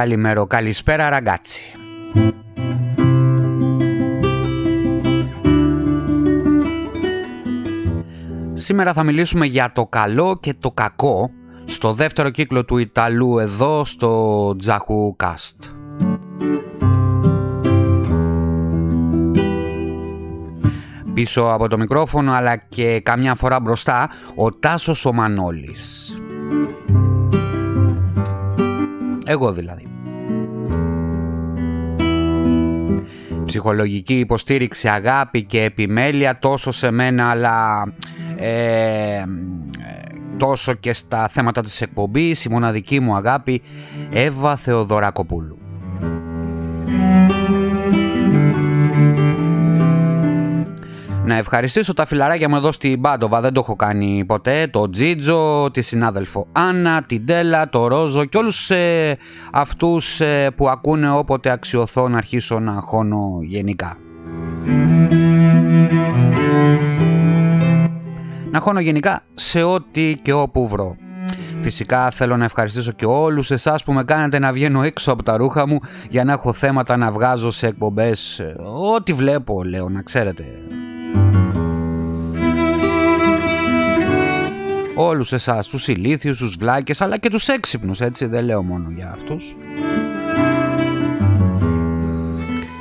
καλημέρο, καλησπέρα ραγκάτσι. Σήμερα θα μιλήσουμε για το καλό και το κακό στο δεύτερο κύκλο του Ιταλού εδώ στο Τζάχου Κάστ. Πίσω από το μικρόφωνο αλλά και καμιά φορά μπροστά ο Τάσος ο Μανώλης. Εγώ δηλαδή. Ψυχολογική υποστήριξη, αγάπη και επιμέλεια τόσο σε μένα αλλά ε, τόσο και στα θέματα της εκπομπής η μοναδική μου αγάπη Εύα Θεοδωρακοπούλου. Να ευχαριστήσω τα φιλαράκια μου εδώ στην Πάντοβα, δεν το έχω κάνει ποτέ, το Τζίτζο, τη συνάδελφο Άννα, την Τέλα, το Ρόζο και όλους ε, αυτούς ε, που ακούνε όποτε αξιωθώ να αρχίσω να χώνω γενικά. Να χώνω γενικά σε ό,τι και όπου βρω. Φυσικά θέλω να ευχαριστήσω και όλους εσάς που με κάνετε να βγαίνω έξω από τα ρούχα μου για να έχω θέματα να βγάζω σε εκπομπές. Ό,τι βλέπω λέω να ξέρετε. Όλους εσάς, τους ηλίθιους, τους βλάκες αλλά και τους έξυπνους έτσι δεν λέω μόνο για αυτούς.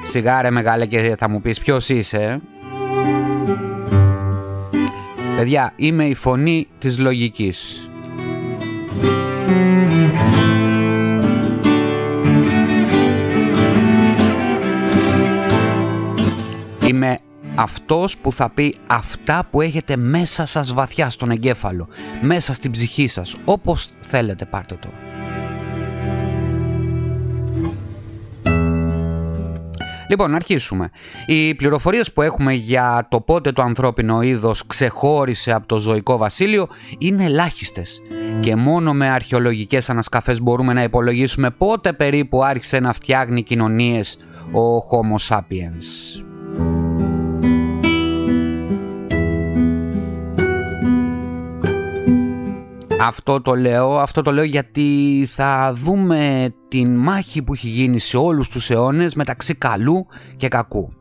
Σιγάρε μεγάλε και θα μου πεις ποιος είσαι Παιδιά, είμαι η φωνή της λογικής. Αυτός που θα πει αυτά που έχετε μέσα σας βαθιά στον εγκέφαλο, μέσα στην ψυχή σας, όπως θέλετε πάρτε το. Λοιπόν, αρχίσουμε. Οι πληροφορίες που έχουμε για το πότε το ανθρώπινο είδος ξεχώρισε από το ζωικό βασίλειο είναι ελάχιστες. Και μόνο με αρχαιολογικές ανασκαφές μπορούμε να υπολογίσουμε πότε περίπου άρχισε να φτιάχνει κοινωνίες ο Homo sapiens. Αυτό το λέω, αυτό το λέω γιατί θα δούμε την μάχη που έχει γίνει σε όλους τους αιώνες μεταξύ καλού και κακού.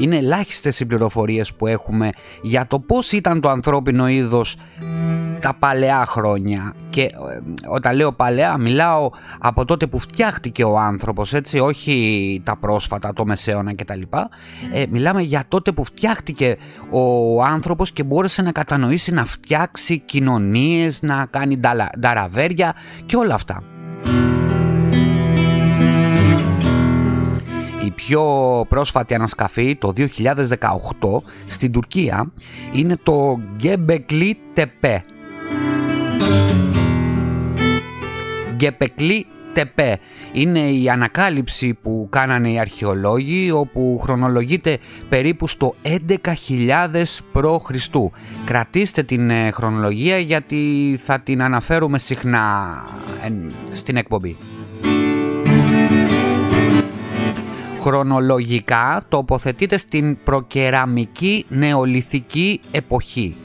Είναι ελάχιστες οι πληροφορίες που έχουμε για το πώς ήταν το ανθρώπινο είδος τα παλαιά χρόνια. Και ε, όταν λέω παλαιά μιλάω από τότε που φτιάχτηκε ο άνθρωπος έτσι όχι τα πρόσφατα το μεσαίωνα κτλ. Ε, μιλάμε για τότε που φτιάχτηκε ο άνθρωπος και μπόρεσε να κατανοήσει να φτιάξει κοινωνίες να κάνει νταραβέρια και όλα αυτά. Η πιο πρόσφατη ανασκαφή το 2018 στην Τουρκία είναι το Göbekli Tepe Γκεπεκλή Τεπέ. Είναι η ανακάλυψη που κάνανε οι αρχαιολόγοι όπου χρονολογείται περίπου στο 11.000 π.Χ. Κρατήστε την ε, χρονολογία γιατί θα την αναφέρουμε συχνά στην εκπομπή. Χρονολογικά τοποθετείται στην προκεραμική νεολιθική εποχή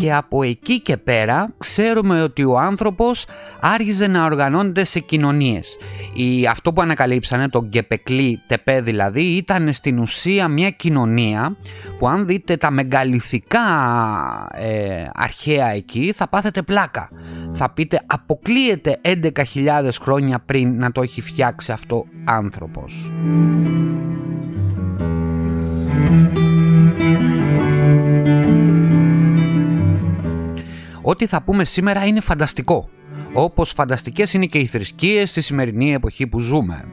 και από εκεί και πέρα ξέρουμε ότι ο άνθρωπος άρχιζε να οργανώνεται σε κοινωνίες. Η, αυτό που ανακαλύψανε, το γκεπεκλή τεπέ δηλαδή, ήταν στην ουσία μια κοινωνία που αν δείτε τα μεγαλυθικά ε, αρχαία εκεί θα πάθετε πλάκα. Θα πείτε αποκλείεται 11.000 χρόνια πριν να το έχει φτιάξει αυτό άνθρωπος. Ό,τι θα πούμε σήμερα είναι φανταστικό, όπως φανταστικές είναι και οι θρησκείες στη σημερινή εποχή που ζούμε.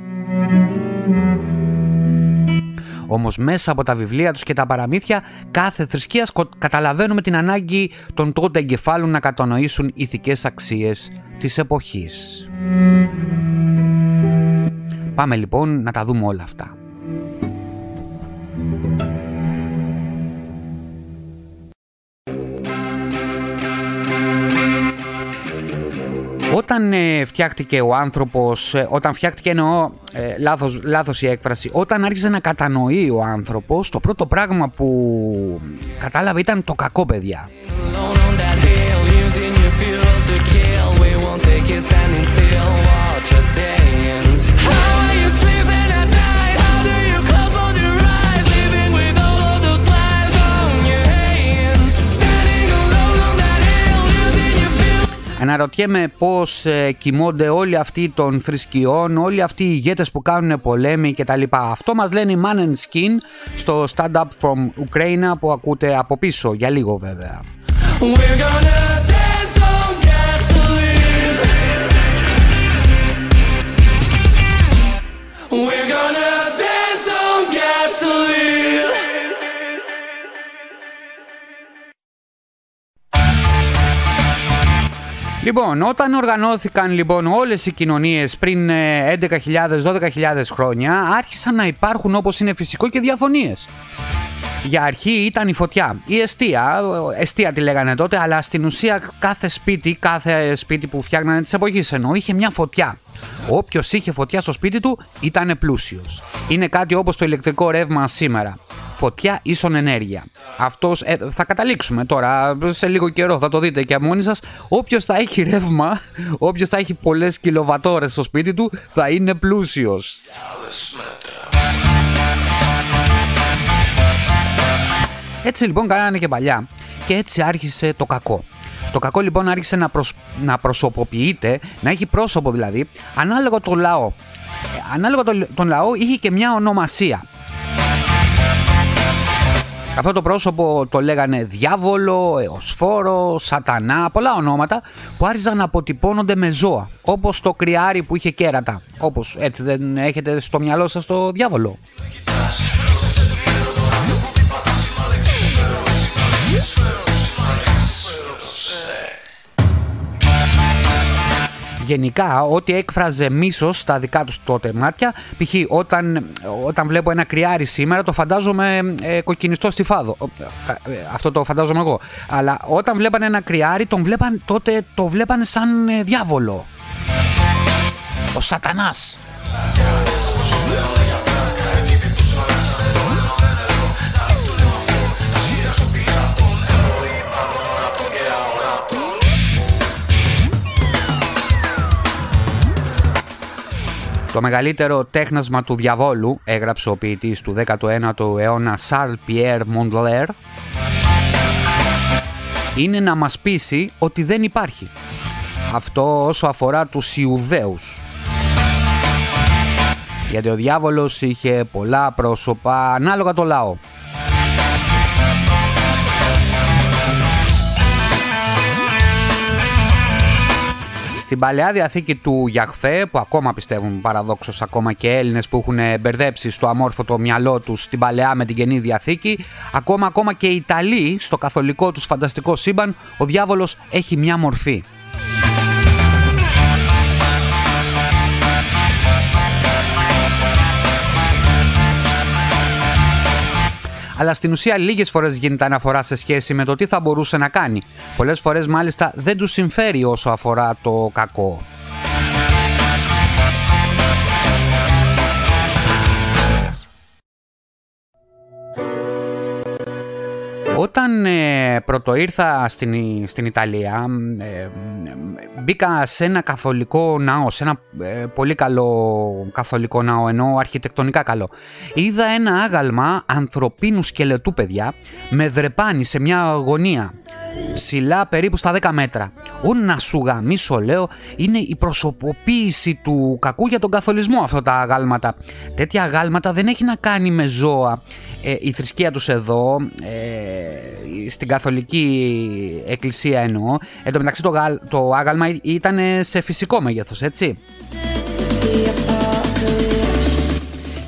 Όμως μέσα από τα βιβλία τους και τα παραμύθια κάθε θρησκείας καταλαβαίνουμε την ανάγκη των τότε εγκεφάλων να κατανοήσουν ηθικές αξίες της εποχής. Πάμε λοιπόν να τα δούμε όλα αυτά. Όταν ε, φτιάχτηκε ο άνθρωπος, ε, όταν φτιάχτηκε εννοώ ε, λάθος, λάθος η έκφραση, όταν άρχισε να κατανοεί ο άνθρωπος, το πρώτο πράγμα που κατάλαβε ήταν το κακό παιδιά. Αναρωτιέμαι πώς ε, κοιμώνται όλοι αυτοί των θρησκειών, όλοι αυτοί οι ηγέτες που κάνουν πολέμοι κτλ. Αυτό μας λένε οι Man and Skin στο Stand Up From Ukraine που ακούτε από πίσω, για λίγο βέβαια. Λοιπόν, όταν οργανώθηκαν λοιπόν όλες οι κοινωνίες πριν 11.000-12.000 ε, χρόνια, άρχισαν να υπάρχουν όπως είναι φυσικό και διαφωνίες. Για αρχή ήταν η φωτιά, η αιστεία, αιστεία τη λέγανε τότε, αλλά στην ουσία κάθε σπίτι, κάθε σπίτι που φτιάχνανε της εποχής ενώ είχε μια φωτιά. Όποιος είχε φωτιά στο σπίτι του ήταν πλούσιος. Είναι κάτι όπως το ηλεκτρικό ρεύμα σήμερα φωτιά ίσον ενέργεια. Αυτός, ε, θα καταλήξουμε τώρα, σε λίγο καιρό θα το δείτε και μόνοι σας. Όποιος θα έχει ρεύμα, όποιος θα έχει πολλές κιλοβατόρες στο σπίτι του, θα είναι πλούσιος. Έτσι λοιπόν κάνανε και παλιά και έτσι άρχισε το κακό. Το κακό λοιπόν άρχισε να, να προσωποποιείται, να έχει πρόσωπο δηλαδή, ανάλογα το λαό. Ε, ανάλογα τον λαό είχε και μια ονομασία. Αυτό το πρόσωπο το λέγανε διάβολο, εωσφόρο, σατανά, πολλά ονόματα που άρχιζαν να αποτυπώνονται με ζώα. Όπως το κρυάρι που είχε κέρατα. Όπως έτσι δεν έχετε στο μυαλό σας το διάβολο. Γενικά ό,τι έκφραζε μίσος στα δικά τους τότε μάτια. Π.χ. Όταν, όταν βλέπω ένα κρυάρι σήμερα, το φαντάζομαι ε, κοκκινιστό στη φάδο. Ε, αυτό το φαντάζομαι εγώ. Αλλά όταν βλέπανε ένα κρυάρι, τον βλέπαν, τότε το βλέπανε σαν ε, διάβολο. Ο σατανάς. Το μεγαλύτερο τέχνασμα του διαβόλου, έγραψε ο ποιητής του 19ου αιώνα Charles Pierre Mondler, είναι να μας πείσει ότι δεν υπάρχει. Αυτό όσο αφορά τους Ιουδαίους. Γιατί ο διάβολος είχε πολλά πρόσωπα ανάλογα το λαό. Στην Παλαιά Διαθήκη του Γιαχφέ, που ακόμα πιστεύουν παραδόξως ακόμα και Έλληνες που έχουν μπερδέψει στο αμόρφωτο μυαλό τους στην Παλαιά με την Καινή Διαθήκη, ακόμα ακόμα και οι Ιταλοί στο καθολικό τους φανταστικό σύμπαν, ο διάβολος έχει μια μορφή. Αλλά στην ουσία λίγες φορές γίνεται αναφορά σε σχέση με το τι θα μπορούσε να κάνει. Πολλές φορές μάλιστα δεν τους συμφέρει όσο αφορά το κακό. Όταν ε, πρώτο ήρθα στην, στην Ιταλία ε, μπήκα σε ένα καθολικό ναό, σε ένα ε, πολύ καλό καθολικό ναό ενώ αρχιτεκτονικά καλό. Είδα ένα άγαλμα ανθρωπίνου σκελετού παιδιά με δρεπάνι σε μια γωνία ψηλά περίπου στα 10 μέτρα. Ο να σου γαμίσω λέω είναι η προσωποποίηση του κακού για τον καθολισμό αυτά τα αγάλματα. Τέτοια αγάλματα δεν έχει να κάνει με ζώα. Ε, η θρησκεία τους εδώ, ε, στην καθολική εκκλησία εννοώ, εν τω μεταξύ το, το άγαλμα ήταν σε φυσικό μέγεθος, έτσι.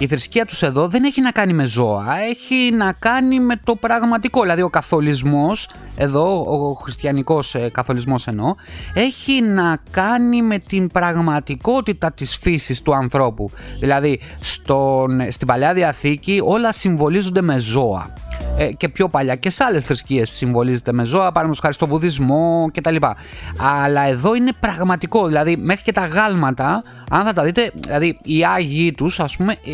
Η θρησκεία τους εδώ δεν έχει να κάνει με ζώα, έχει να κάνει με το πραγματικό. Δηλαδή ο καθολισμός, εδώ ο χριστιανικός ε, καθολισμός εννοώ, έχει να κάνει με την πραγματικότητα της φύσης του ανθρώπου. Δηλαδή στον, στην Παλαιά Διαθήκη όλα συμβολίζονται με ζώα. Ε, και πιο παλιά και σε άλλες θρησκείες συμβολίζεται με ζώα, παραδείγματο χάρη στο βουδισμό κτλ. Αλλά εδώ είναι πραγματικό, δηλαδή μέχρι και τα γάλματα, αν θα τα δείτε, δηλαδή οι άγιοι τους, ας πούμε, ε,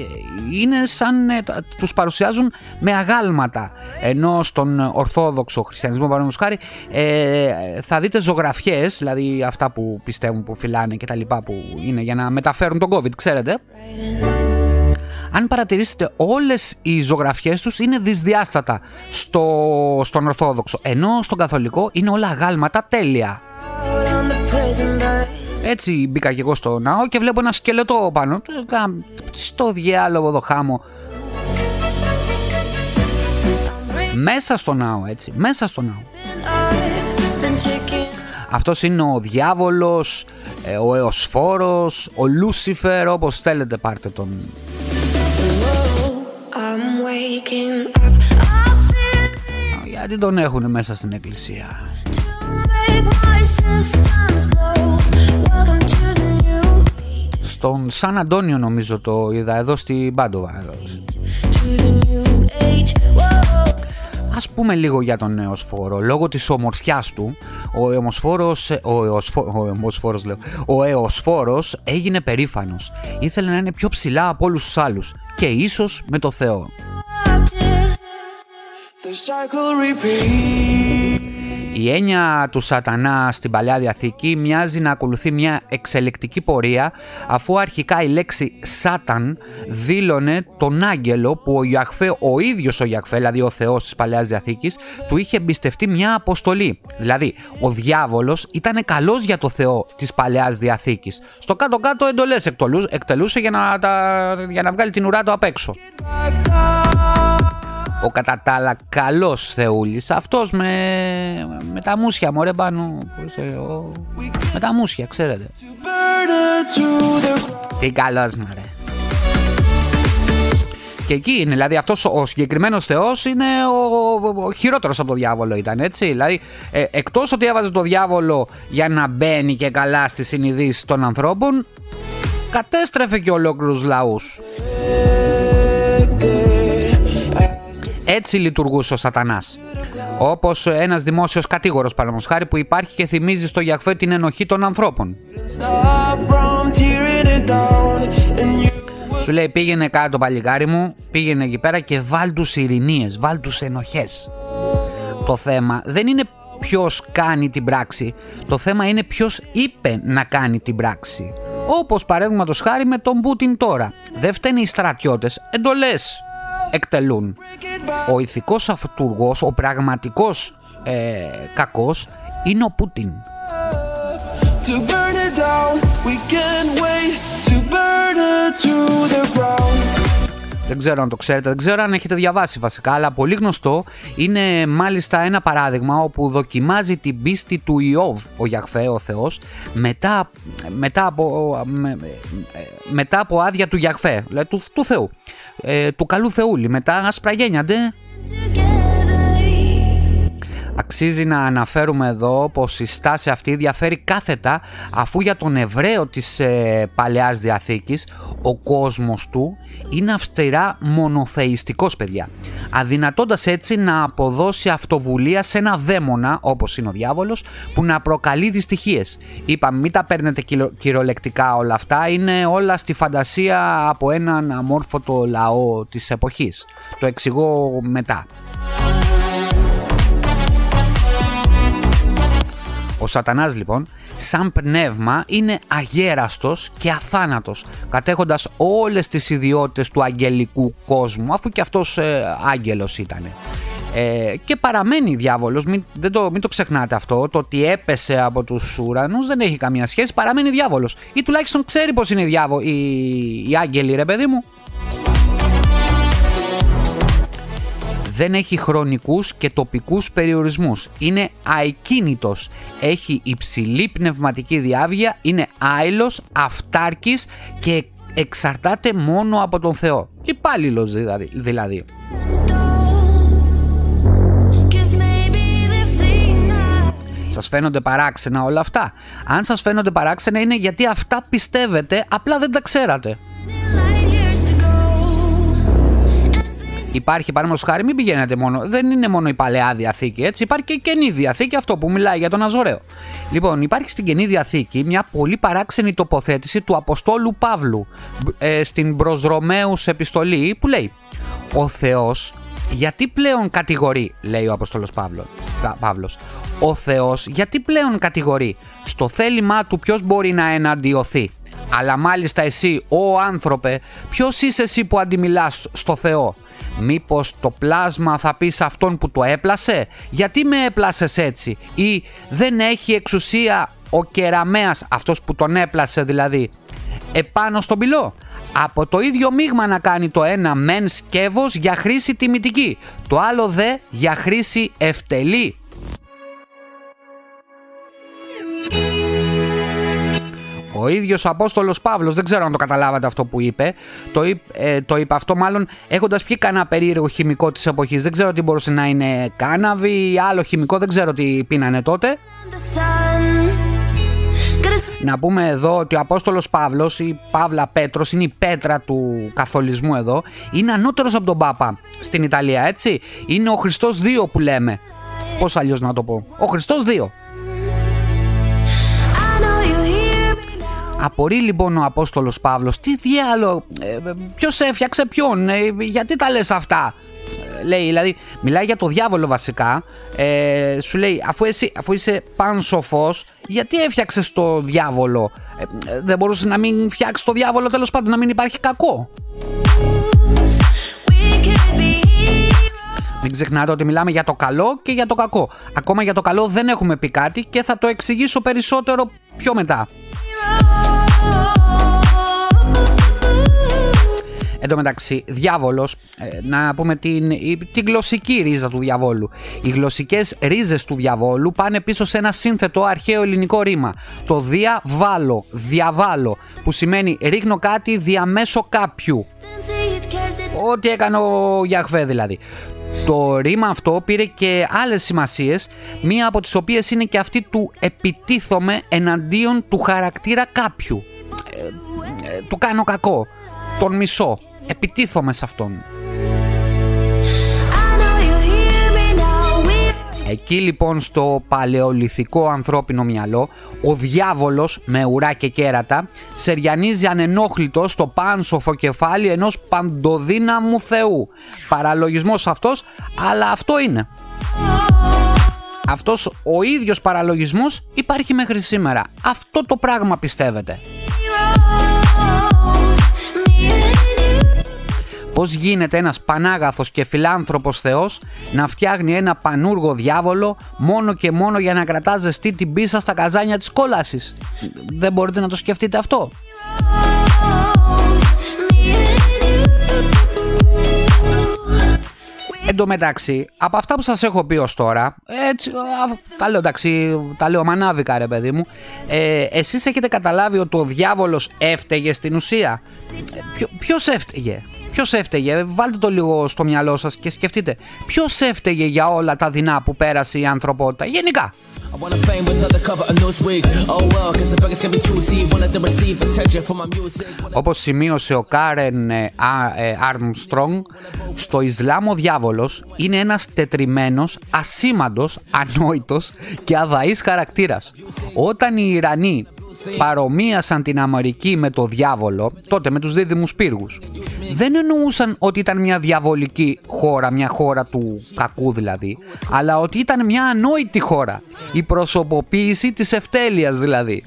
είναι σαν ε, τους παρουσιάζουν με αγάλματα. Ενώ στον Ορθόδοξο Χριστιανισμό, παραδείγματο χάρη, ε, θα δείτε ζωγραφιές, δηλαδή αυτά που πιστεύουν, που φυλάνε κτλ. που είναι για να μεταφέρουν τον COVID, ξέρετε αν παρατηρήσετε όλες οι ζωγραφιές τους είναι δυσδιάστατα στο, στον Ορθόδοξο, ενώ στον Καθολικό είναι όλα γάλματα τέλεια. Έτσι μπήκα και εγώ στο ναό και βλέπω ένα σκελετό πάνω. Στο διάλογο εδώ χάμω. Μέσα στο ναό έτσι, μέσα στο ναό. Αυτός είναι ο διάβολος, ε, ο Εωσφόρος, ο Λούσιφερ, όπως θέλετε πάρτε τον γιατί τον έχουν μέσα στην εκκλησία; Στον Σαν Αντώνιο νομίζω το είδα εδώ στην Πάντοβα. Ας πούμε λίγο για τον Εωσφόρο. Λόγω της ομορφιάς του, ο Εωσφόρος, ο Εωσφόρος, ο λέω, ο Εωσφόρος έγινε περήφανος. Ήθελε να είναι πιο ψηλά από όλους τους άλλους και ίσως με το Θεό. Η έννοια του σατανά στην Παλιά Διαθήκη μοιάζει να ακολουθεί μια εξελικτική πορεία αφού αρχικά η λέξη σάταν δήλωνε τον άγγελο που ο Ιαχφέ, ο ίδιος ο Ιαχφέ, δηλαδή ο Θεός της Παλαιάς Διαθήκης, του είχε εμπιστευτεί μια αποστολή. Δηλαδή ο διάβολος ήταν καλός για το Θεό της Παλαιάς Διαθήκης. Στο κάτω-κάτω εντολές εκτελούσε για να, για να βγάλει την ουρά του απ' έξω ο κατά τα άλλα καλός Θεούλης αυτός με, με τα μουσια μωρέ πάνω με τα μουσια ξέρετε. Τι καλός μωρέ. Και εκεί είναι, δηλαδή αυτός ο συγκεκριμένος θεός είναι ο, ο, χειρότερος από το διάβολο ήταν έτσι. Δηλαδή ε, εκτός ότι έβαζε το διάβολο για να μπαίνει και καλά στη συνειδήσεις των ανθρώπων Κατέστρεφε και ολόκληρους λαούς έτσι λειτουργούσε ο Σατανάς. Όπως ένας δημόσιος κατήγορος, παραδείγματο χάρη, που υπάρχει και θυμίζει στο Γιαχφέ την ενοχή των ανθρώπων. Σου λέει πήγαινε κάτω παλικάρι μου, πήγαινε εκεί πέρα και βάλ τους ειρηνίες, βάλ τους ενοχές. Το θέμα δεν είναι ποιος κάνει την πράξη, το θέμα είναι ποιος είπε να κάνει την πράξη. Όπως παραδείγματος χάρη με τον Πούτιν τώρα. Δεν φταίνει οι στρατιώτες, εντολές εκτελούν. Ο ηθικός αυτούργος, ο πραγματικός ε, κακός είναι ο Πούτιν. Δεν ξέρω αν το ξέρετε, δεν ξέρω αν έχετε διαβάσει βασικά, αλλά πολύ γνωστό είναι μάλιστα ένα παράδειγμα όπου δοκιμάζει την πίστη του Ιώβ, ο Γιαχφέ, ο Θεός, μετά, μετά, από, μετά από άδεια του Γιαχφέ, δηλαδή του, του Θεού ε, του καλού Θεούλη. Μετά άσπρα γένιαντε. Αξίζει να αναφέρουμε εδώ πως η στάση αυτή διαφέρει κάθετα αφού για τον Εβραίο της ε, Παλαιάς Διαθήκης ο κόσμος του είναι αυστηρά μονοθεϊστικός παιδιά αδυνατώντας έτσι να αποδώσει αυτοβουλία σε ένα δαίμονα όπως είναι ο διάβολος που να προκαλεί δυστυχίες. Είπαμε μην τα παίρνετε κυριολεκτικά όλα αυτά είναι όλα στη φαντασία από έναν αμόρφωτο λαό της εποχής. Το εξηγώ μετά. Ο σατανάς λοιπόν σαν πνεύμα είναι αγέραστος και αθάνατος κατέχοντας όλες τις ιδιότητες του αγγελικού κόσμου αφού και αυτός ε, άγγελος ήταν. Ε, και παραμένει διάβολος, μην, δεν το, μην το ξεχνάτε αυτό, το ότι έπεσε από τους ουρανούς δεν έχει καμία σχέση, παραμένει διάβολος ή τουλάχιστον ξέρει πως είναι διάβο, οι, οι άγγελοι ρε παιδί μου. Δεν έχει χρονικούς και τοπικούς περιορισμούς. Είναι αεκίνητος, έχει υψηλή πνευματική διάβγεια, είναι άειλος, αυτάρκης και εξαρτάται μόνο από τον Θεό. Υπάλληλος δηλαδή. δηλαδή. Σας φαίνονται παράξενα όλα αυτά; Αν σας φαίνονται παράξενα είναι γιατί αυτά πιστεύετε, απλά δεν τα ξέρατε. Υπάρχει παραδείγματο χάρη, μην πηγαίνετε μόνο. Δεν είναι μόνο η παλαιά διαθήκη, έτσι. Υπάρχει και η καινή διαθήκη, αυτό που μιλάει για τον Αζωραίο. Λοιπόν, υπάρχει στην καινή διαθήκη μια πολύ παράξενη τοποθέτηση του Αποστόλου Παύλου ε, στην προ επιστολή που λέει Ο Θεός γιατί πλέον κατηγορεί, λέει ο Απόστολος Παύλος. Ο Θεός γιατί πλέον κατηγορεί. Στο θέλημά του ποιος μπορεί να εναντιωθεί. Αλλά μάλιστα εσύ, ο άνθρωπε, ποιος είσαι εσύ που αντιμιλάς στο Θεό; Μήπως το πλάσμα θα πεις σε αυτόν που το έπλασε, γιατί με έπλασες έτσι; Ή δεν έχει εξουσία ο κεραμέας, αυτός που τον έπλασε δηλαδή, επάνω στον πυλό; Από το ίδιο μείγμα να κάνει το ένα μεν σκεύος για χρήση τιμητική, το άλλο δε για χρήση ευτελή. Ο ίδιος ο Απόστολος Παύλος, δεν ξέρω αν το καταλάβατε αυτό που είπε, το, ε, το είπε αυτό μάλλον έχοντας πιει κανένα περίεργο χημικό της εποχής. Δεν ξέρω τι μπορούσε να είναι κάναβη ή άλλο χημικό, δεν ξέρω τι πίνανε τότε. Να πούμε εδώ ότι ο Απόστολος Παύλος ή Παύλα Πέτρος είναι η πέτρα του καθολισμού εδώ. Είναι ανώτερος από τον Πάπα στην Ιταλία, έτσι. Είναι ο Χριστός 2 που λέμε. Πώς αλλιώς να το πω. Ο Χριστός 2. Απορεί λοιπόν ο Απόστολος Παύλος τι διάλογο, ε, ποιος έφτιαξε ποιον, ε, γιατί τα λες αυτά. Ε, λέει, δηλαδή, μιλάει για το διάβολο βασικά. Ε, σου λέει, αφού, εσύ, αφού είσαι πανσοφός, γιατί έφτιαξες το διάβολο; Ε, δεν μπορούσες να μην φτιάξεις το διάβολο τέλος πάντων, να μην υπάρχει κακό. Μην ξεχνάτε ότι μιλάμε για το καλό και για το κακό. Ακόμα για το καλό δεν έχουμε πει κάτι και θα το εξηγήσω περισσότερο πιο μετά. Εν τω μεταξύ, διάβολος, ε, να πούμε την, την γλωσσική ρίζα του διαβόλου. Οι γλωσσικές ρίζες του διαβόλου πάνε πίσω σε ένα σύνθετο αρχαίο ελληνικό ρήμα. Το διαβάλω, διαβάλω, που σημαίνει ρίχνω κάτι διαμέσω κάποιου. Ό,τι έκανε ο Γιαχβέ δηλαδή. Το ρήμα αυτό πήρε και άλλες σημασίες, μία από τις οποίες είναι και αυτή του επιτίθομαι εναντίον του χαρακτήρα κάποιου. Ε, ε, του κάνω κακό, τον μισό, επιτίθομαι σε αυτόν. Εκεί λοιπόν στο παλαιολιθικό ανθρώπινο μυαλό ο διάβολος με ουρά και κέρατα σεριανίζει ανενόχλητο στο πάνσοφο κεφάλι ενός παντοδύναμου Θεού. Παραλογισμός αυτός, αλλά αυτό είναι. Αυτός ο ίδιος παραλογισμός υπάρχει μέχρι σήμερα. Αυτό το πράγμα πιστεύετε. Πώς γίνεται ένας πανάγαθος και φιλάνθρωπος θεός να φτιάχνει ένα πανούργο διάβολο μόνο και μόνο για να κρατά ζεστή την πίσα στα καζάνια της κόλασης. Δεν μπορείτε να το σκεφτείτε αυτό. Εν τω μεταξύ, από αυτά που σας έχω πει ως τώρα, έτσι, τα λέω εντάξει, τα λέω μανάβικα ρε παιδί μου, ε, εσείς έχετε καταλάβει ότι ο διάβολος έφταιγε στην ουσία; Ε, ποιο, ποιος έφταιγε, Ποιος έφταιγε, βάλτε το λίγο στο μυαλό σας και σκεφτείτε. Ποιος έφταιγε για όλα τα δεινά που πέρασε η ανθρωπότητα, γενικά. Όπως σημείωσε ο Κάρεν Άρμστρονγκ, στο Ισλάμ ο διάβολος είναι ένας τετριμένος, ασήμαντος, ανόητος και αδαής χαρακτήρας. Όταν οι Ιρανοί παρομοίασαν την Αμερική με το διάβολο, τότε με τους δίδυμους πύργους, δεν εννοούσαν ότι ήταν μια διαβολική χώρα, μια χώρα του κακού δηλαδή, αλλά ότι ήταν μια ανόητη χώρα, η προσωποποίηση της ευτέλειας δηλαδή.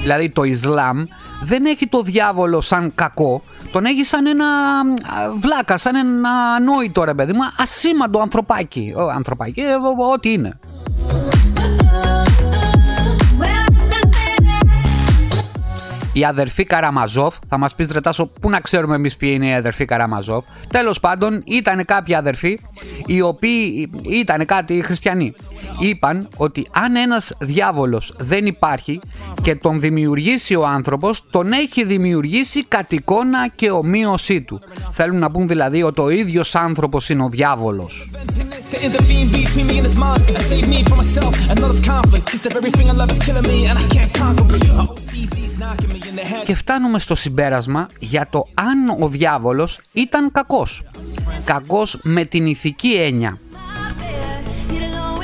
Δηλαδή το Ισλάμ δεν έχει το διάβολο σαν κακό, τον έχει σαν ένα βλάκα, σαν ένα ανόητο ρε παιδί μου, ασήμαντο ανθρωπάκι. Ο, ανθρωπάκι, ε, ό,τι είναι. η αδερφή Καραμαζόφ. Θα μας πεις Ρετάσο, πού να ξέρουμε εμείς ποιοι είναι οι αδερφοί Καραμαζόφ. Τέλος πάντων, ήταν κάποιοι αδερφοί, οι οποίοι ήταν κάτι χριστιανοί. Είπαν ότι αν ένας διάβολος δεν υπάρχει και τον δημιουργήσει ο άνθρωπος, τον έχει δημιουργήσει κατ' εικόνα και ομοίωσή του. Θέλουν να πούν δηλαδή ότι ο ίδιος άνθρωπος είναι ο διάβολος. Και φτάνουμε στο συμπέρασμα για το αν ο διάβολος ήταν κακός. Κακός με την ηθική έννοια.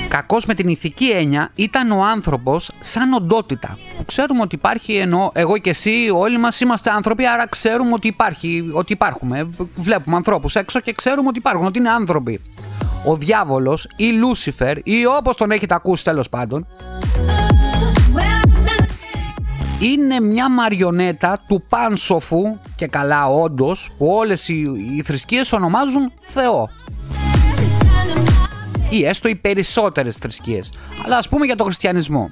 Κακός με την ηθική έννοια ήταν ο άνθρωπος σαν οντότητα. Που ξέρουμε ότι υπάρχει ενώ εγώ και εσύ όλοι μας είμαστε άνθρωποι άρα ξέρουμε ότι υπάρχει, ότι υπάρχουμε. Βλέπουμε ανθρώπους έξω και ξέρουμε ότι υπάρχουν, ότι είναι άνθρωποι. Ο διάβολος ή Λούσιφερ ή όπως τον έχετε ακούσει τέλος πάντων είναι μια μαριονέτα του πάνσοφου και καλά όντως που όλες οι, οι θρησκείες ονομάζουν Θεό ή έστω οι περισσότερες θρησκείες αλλά ας πούμε για τον χριστιανισμό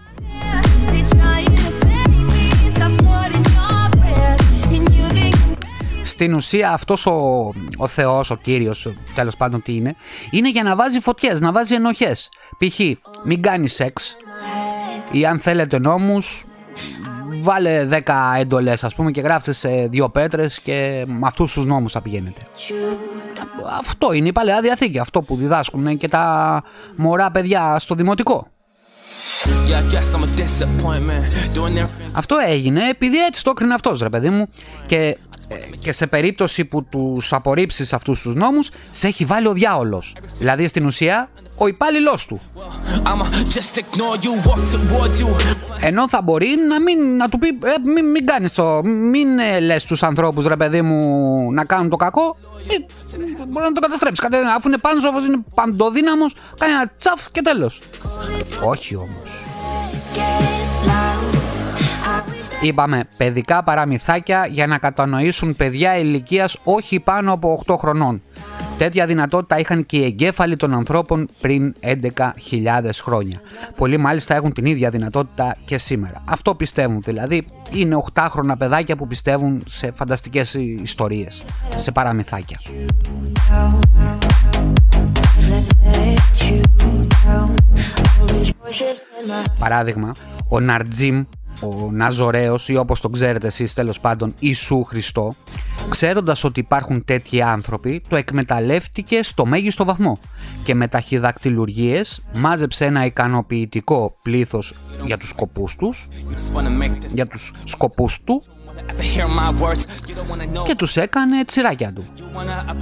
στην ουσία αυτός ο, ο Θεός, ο Κύριος, τέλος πάντων τι είναι, είναι για να βάζει φωτιές, να βάζει ενοχές. Π.χ. μην κάνεις σεξ ή αν θέλετε νόμους, βάλε 10 εντολές ας πούμε και γράφτες σε δύο πέτρες και με αυτούς τους νόμους θα πηγαίνετε. Αυτό είναι η Παλαιά Διαθήκη, αυτό που διδάσκουν και τα μωρά παιδιά στο δημοτικό. Αυτό έγινε επειδή έτσι το έκρινε αυτός ρε παιδί μου και ε, και σε περίπτωση που τους απορρίψεις αυτούς τους νόμους σε έχει βάλει ο διάολος. Δηλαδή στην ουσία ο υπάλληλός του. Ενώ θα μπορεί να, μην, να του πει ε, μην, μην κάνεις το μην ε, λες τους ανθρώπους ρε παιδί μου να κάνουν το κακό. Ε, μπορεί να το καταστρέψεις. Αφού είναι πάνω είναι παντοδύναμος κάνει ένα τσαφ και τέλος. Όχι όμως Είπαμε παιδικά παραμυθάκια για να κατανοήσουν παιδιά ηλικίας όχι πάνω από 8 χρονών. Τέτοια δυνατότητα είχαν και οι εγκέφαλοι των ανθρώπων πριν 11.000 χρόνια. Πολλοί μάλιστα έχουν την ίδια δυνατότητα και σήμερα. Αυτό πιστεύουν δηλαδή. Είναι 8χρονα παιδάκια που πιστεύουν σε φανταστικές ιστορίες, σε παραμυθάκια. Παράδειγμα, ο Ναρτζίμ ο Ναζωραίος ή όπως τον ξέρετε εσείς τέλος πάντων Ιησού Χριστό ξέροντας ότι υπάρχουν τέτοιοι άνθρωποι το εκμεταλλεύτηκε στο μέγιστο βαθμό και με ταχυδακτηλουργίες μάζεψε ένα ικανοποιητικό πλήθος για τους σκοπούς τους για τους σκοπούς του και τους έκανε τσιράκια του.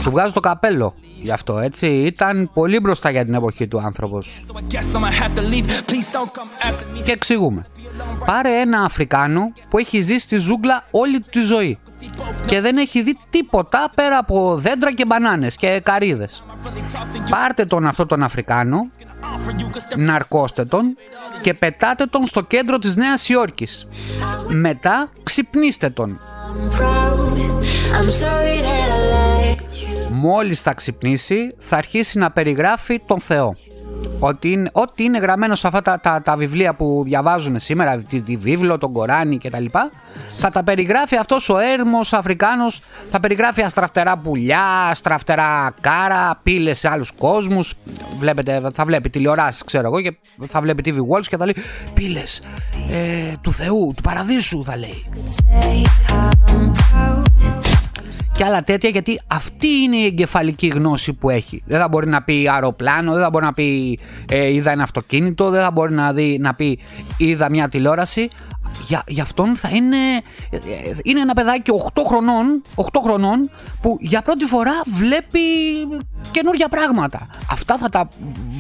Του βγάζω το καπέλο γι' αυτό έτσι. Ήταν πολύ μπροστά για την εποχή του άνθρωπος. Και εξηγούμε. Πάρε ένα Αφρικάνο που έχει ζήσει στη ζούγκλα όλη τη ζωή και δεν έχει δει τίποτα πέρα από δέντρα και μπανάνες και καρύδες. Πάρτε τον αυτό τον Αφρικάνο, ναρκώστε τον και πετάτε τον στο κέντρο της Νέας Υόρκης. Μετά ξυπνήστε τον. Μόλις θα ξυπνήσει θα αρχίσει να περιγράφει τον Θεό ότι είναι, ό,τι είναι γραμμένο σε αυτά τα, τα, βιβλία που διαβάζουν σήμερα, τη, τη βίβλο, τον Κοράνι κτλ. Θα τα περιγράφει αυτός ο έρμος Αφρικάνος, θα περιγράφει αστραφτερά πουλιά, αστραφτερά κάρα, πύλες σε άλλους κόσμους. Βλέπετε, θα βλέπει τηλεοράσεις ξέρω εγώ και θα βλέπει TV Walls και θα λέει πύλες ε, του Θεού, του Παραδείσου θα λέει και άλλα τέτοια γιατί αυτή είναι η εγκεφαλική γνώση που έχει. Δεν θα μπορεί να πει αεροπλάνο, δεν θα μπορεί να πει ε, είδα ένα αυτοκίνητο, δεν θα μπορεί να, δει, να πει είδα μια τηλεόραση. Για, για αυτόν θα είναι, ε, είναι ένα παιδάκι 8 χρονών, 8 χρονών που για πρώτη φορά βλέπει καινούργια πράγματα. Αυτά θα τα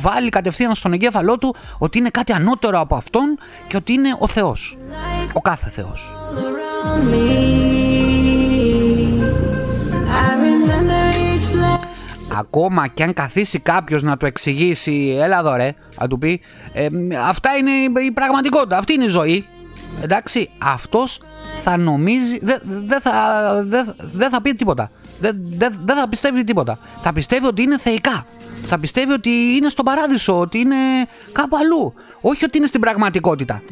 βάλει κατευθείαν στον εγκέφαλό του ότι είναι κάτι ανώτερο από αυτόν και ότι είναι ο Θεός. Ο κάθε Θεός. Ακόμα και αν καθίσει κάποιος να του εξηγήσει, έλα εδώ ρε, να του πει, ε, αυτά είναι η πραγματικότητα, αυτή είναι η ζωή. Εντάξει, αυτός θα νομίζει, δεν δε θα, δε, θα πει τίποτα. Δεν δε, δε θα πιστεύει τίποτα. Θα πιστεύει ότι είναι θεϊκά. Θα πιστεύει ότι είναι στον παράδεισο, ότι είναι κάπου αλλού. Όχι ότι είναι στην πραγματικότητα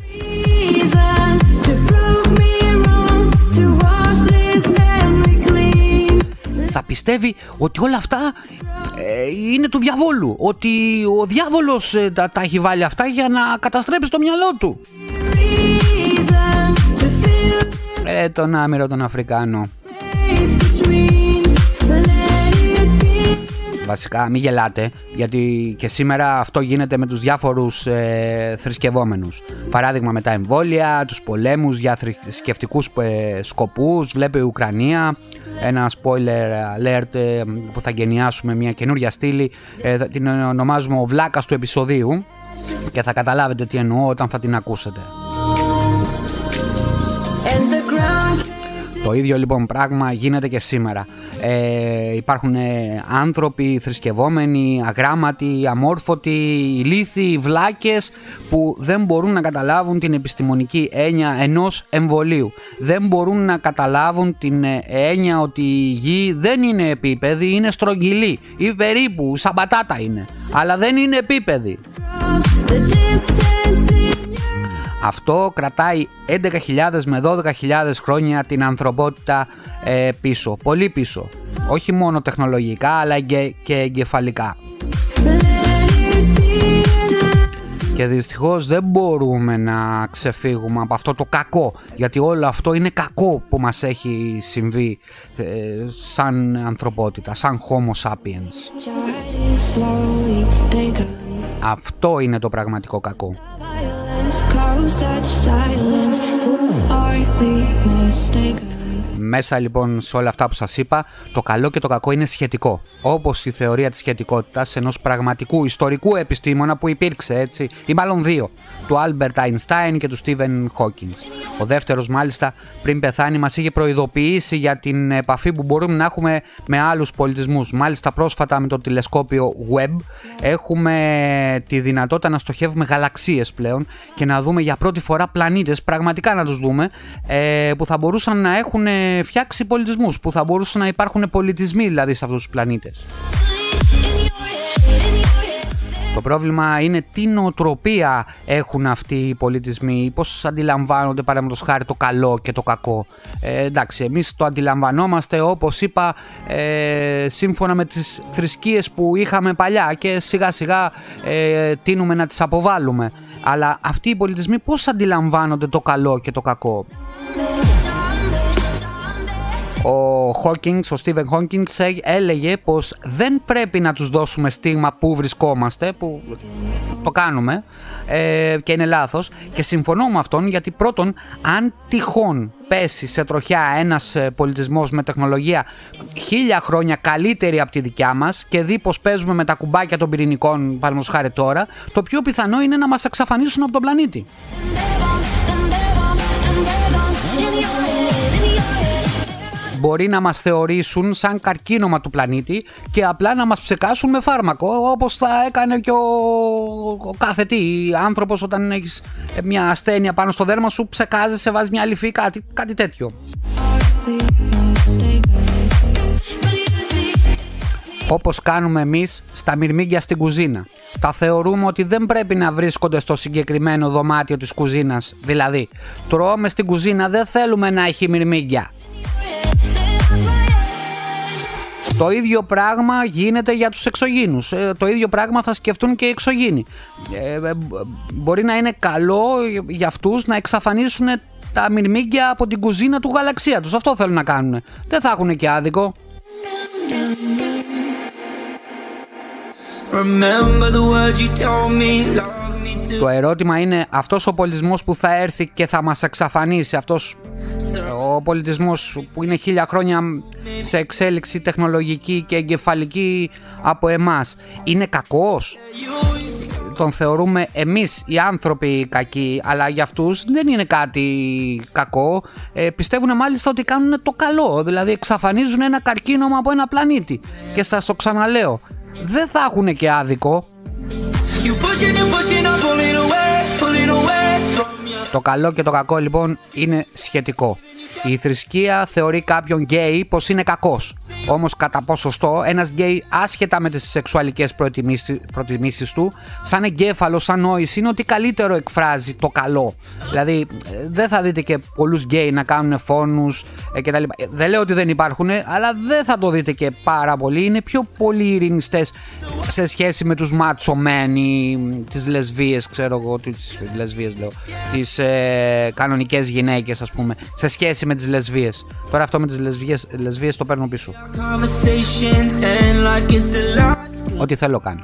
θα πιστεύει ότι όλα αυτά ε, είναι του διαβόλου. Ότι ο διάβολος ε, τα, τα έχει βάλει αυτά για να καταστρέψει το μυαλό του. Ε, τον άμυρο τον Αφρικάνο. Βασικά, μην γελάτε, γιατί και σήμερα αυτό γίνεται με τους διάφορους ε, θρησκευόμενους. Παράδειγμα με τα εμβόλια, τους πολέμους για θρησκευτικούς ε, σκοπούς, βλέπει η Ουκρανία, ένα spoiler alert ε, που θα γενιάσουμε μια καινούρια στήλη, ε, την ονομάζουμε ο βλάκας του επεισοδίου και θα καταλάβετε τι εννοώ όταν θα την ακούσετε. Το ίδιο λοιπόν πράγμα γίνεται και σήμερα. Ε, υπάρχουν ε, άνθρωποι θρησκευόμενοι, αγράμματοι, αμόρφωτοι, ηλίθιοι, βλάκες που δεν μπορούν να καταλάβουν την επιστημονική έννοια ενός εμβολίου. Δεν μπορούν να καταλάβουν την ε, έννοια ότι η γη δεν είναι επίπεδη, είναι στρογγυλή ή περίπου, σαν πατάτα είναι. Αλλά δεν είναι επίπεδη. Αυτό κρατάει 11.000 με 12.000 χρόνια την ανθρωπότητα ε, πίσω, πολύ πίσω. Όχι μόνο τεχνολογικά αλλά και, και εγκεφαλικά. Και δυστυχώς δεν μπορούμε να ξεφύγουμε από αυτό το κακό γιατί όλο αυτό είναι κακό που μας έχει συμβεί ε, σαν ανθρωπότητα, σαν Homo sapiens. Αυτό είναι το πραγματικό κακό. close touch silence. Who are we? Mistake Μέσα λοιπόν σε όλα αυτά που σας είπα, το καλό και το κακό είναι σχετικό. Όπως η θεωρία της σχετικότητας ενός πραγματικού ιστορικού επιστήμονα που υπήρξε έτσι, ή μάλλον δύο, του Άλμπερτ Αϊνστάιν και του Στίβεν Χόκινγκ. Ο δεύτερος μάλιστα πριν πεθάνει μας είχε προειδοποιήσει για την επαφή που μπορούμε να έχουμε με άλλους πολιτισμούς. Μάλιστα πρόσφατα με το τηλεσκόπιο Webb έχουμε τη δυνατότητα να στοχεύουμε γαλαξίες πλέον και να δούμε για πρώτη φορά πλανήτες, πραγματικά να τους δούμε, ε, που θα μπορούσαν να έχουν φτιάξει πολιτισμούς, που θα μπορούσαν να υπάρχουν πολιτισμοί δηλαδή σε αυτούς τους πλανήτες. Το πρόβλημα είναι τι νοοτροπία έχουν αυτοί οι πολιτισμοί, πώς αντιλαμβάνονται παραδείγματος χάρη το καλό και το κακό. Ε, εντάξει, εμείς το αντιλαμβανόμαστε όπως είπα ε, σύμφωνα με τις θρησκείες που είχαμε παλιά και σιγά σιγά ε, τίνουμε να τις αποβάλουμε. Αλλά αυτοί οι πολιτισμοί πώς αντιλαμβάνονται το καλό και το κακό; Ο Hawkins, ο Stephen Hawkins έλεγε πως δεν πρέπει να τους δώσουμε στίγμα που βρισκόμαστε, που το κάνουμε ε, και είναι λάθος και συμφωνώ με αυτόν γιατί πρώτον αν τυχόν πέσει σε τροχιά ένας ε, πολιτισμός με τεχνολογία χίλια χρόνια καλύτερη από τη δικιά μας και δει πως παίζουμε με τα κουμπάκια των πυρηνικών παραδείγματος χάρη τώρα το πιο πιθανό είναι να μας εξαφανίσουν από τον πλανήτη. Μπορεί να μας θεωρήσουν σαν καρκίνωμα του πλανήτη και απλά να μας ψεκάσουν με φάρμακο όπως θα έκανε και ο, ο κάθε τι άνθρωπος όταν έχεις μια ασθένεια πάνω στο δέρμα σου ψεκάζεσαι, βάζεις μια λυφή, κάτι, κάτι τέτοιο. όπως κάνουμε εμείς στα μυρμήγκια στην κουζίνα. Τα θεωρούμε ότι δεν πρέπει να βρίσκονται στο συγκεκριμένο δωμάτιο της κουζίνας. Δηλαδή, τρώμε στην κουζίνα, δεν θέλουμε να έχει μυρμήγκια. Το ίδιο πράγμα γίνεται για τους εξωγήνους. Ε, το ίδιο πράγμα θα σκεφτούν και οι εξωγήνοι. Ε, ε, μπορεί να είναι καλό για αυτούς να εξαφανίσουν τα μυρμήγκια από την κουζίνα του γαλαξία τους. Αυτό θέλουν να κάνουν. Δεν θα έχουν και άδικο. Το ερώτημα είναι αυτός ο πολιτισμός που θα έρθει και θα μας εξαφανίσει, αυτός ο πολιτισμός που είναι χίλια χρόνια σε εξέλιξη τεχνολογική και εγκεφαλική από εμάς, είναι κακός; Τον θεωρούμε εμείς οι άνθρωποι κακοί, αλλά για αυτούς δεν είναι κάτι κακό. Ε, πιστεύουν μάλιστα ότι κάνουν το καλό, δηλαδή εξαφανίζουν ένα καρκίνωμα από ένα πλανήτη. Και σας το ξαναλέω, δεν θα έχουν και άδικο. Το καλό και το κακό λοιπόν είναι σχετικό. Η θρησκεία θεωρεί κάποιον γκέι πως είναι κακός. Όμως κατά ποσοστό ένας γκέι άσχετα με τις σεξουαλικές προτιμήσεις του σαν εγκέφαλος, σαν νόηση είναι ότι καλύτερο εκφράζει το καλό. Δηλαδή δεν θα δείτε και πολλούς γκέι να κάνουν φόνους ε, κτλ. Δεν λέω ότι δεν υπάρχουν αλλά δεν θα το δείτε και πάρα πολύ. Είναι πιο πολύ ειρηνιστές σε σχέση με τους macho men ή τις λεσβίες ξέρω εγώ, τις λεσβίες λέω, τις ε, κανονικές γυναίκες ας πούμε σε σχέση με τις λεσβίες. Τώρα αυτό με τις λεσβίες, λεσβίες το παίρνω πίσω. Ό,τι θέλω κάνω.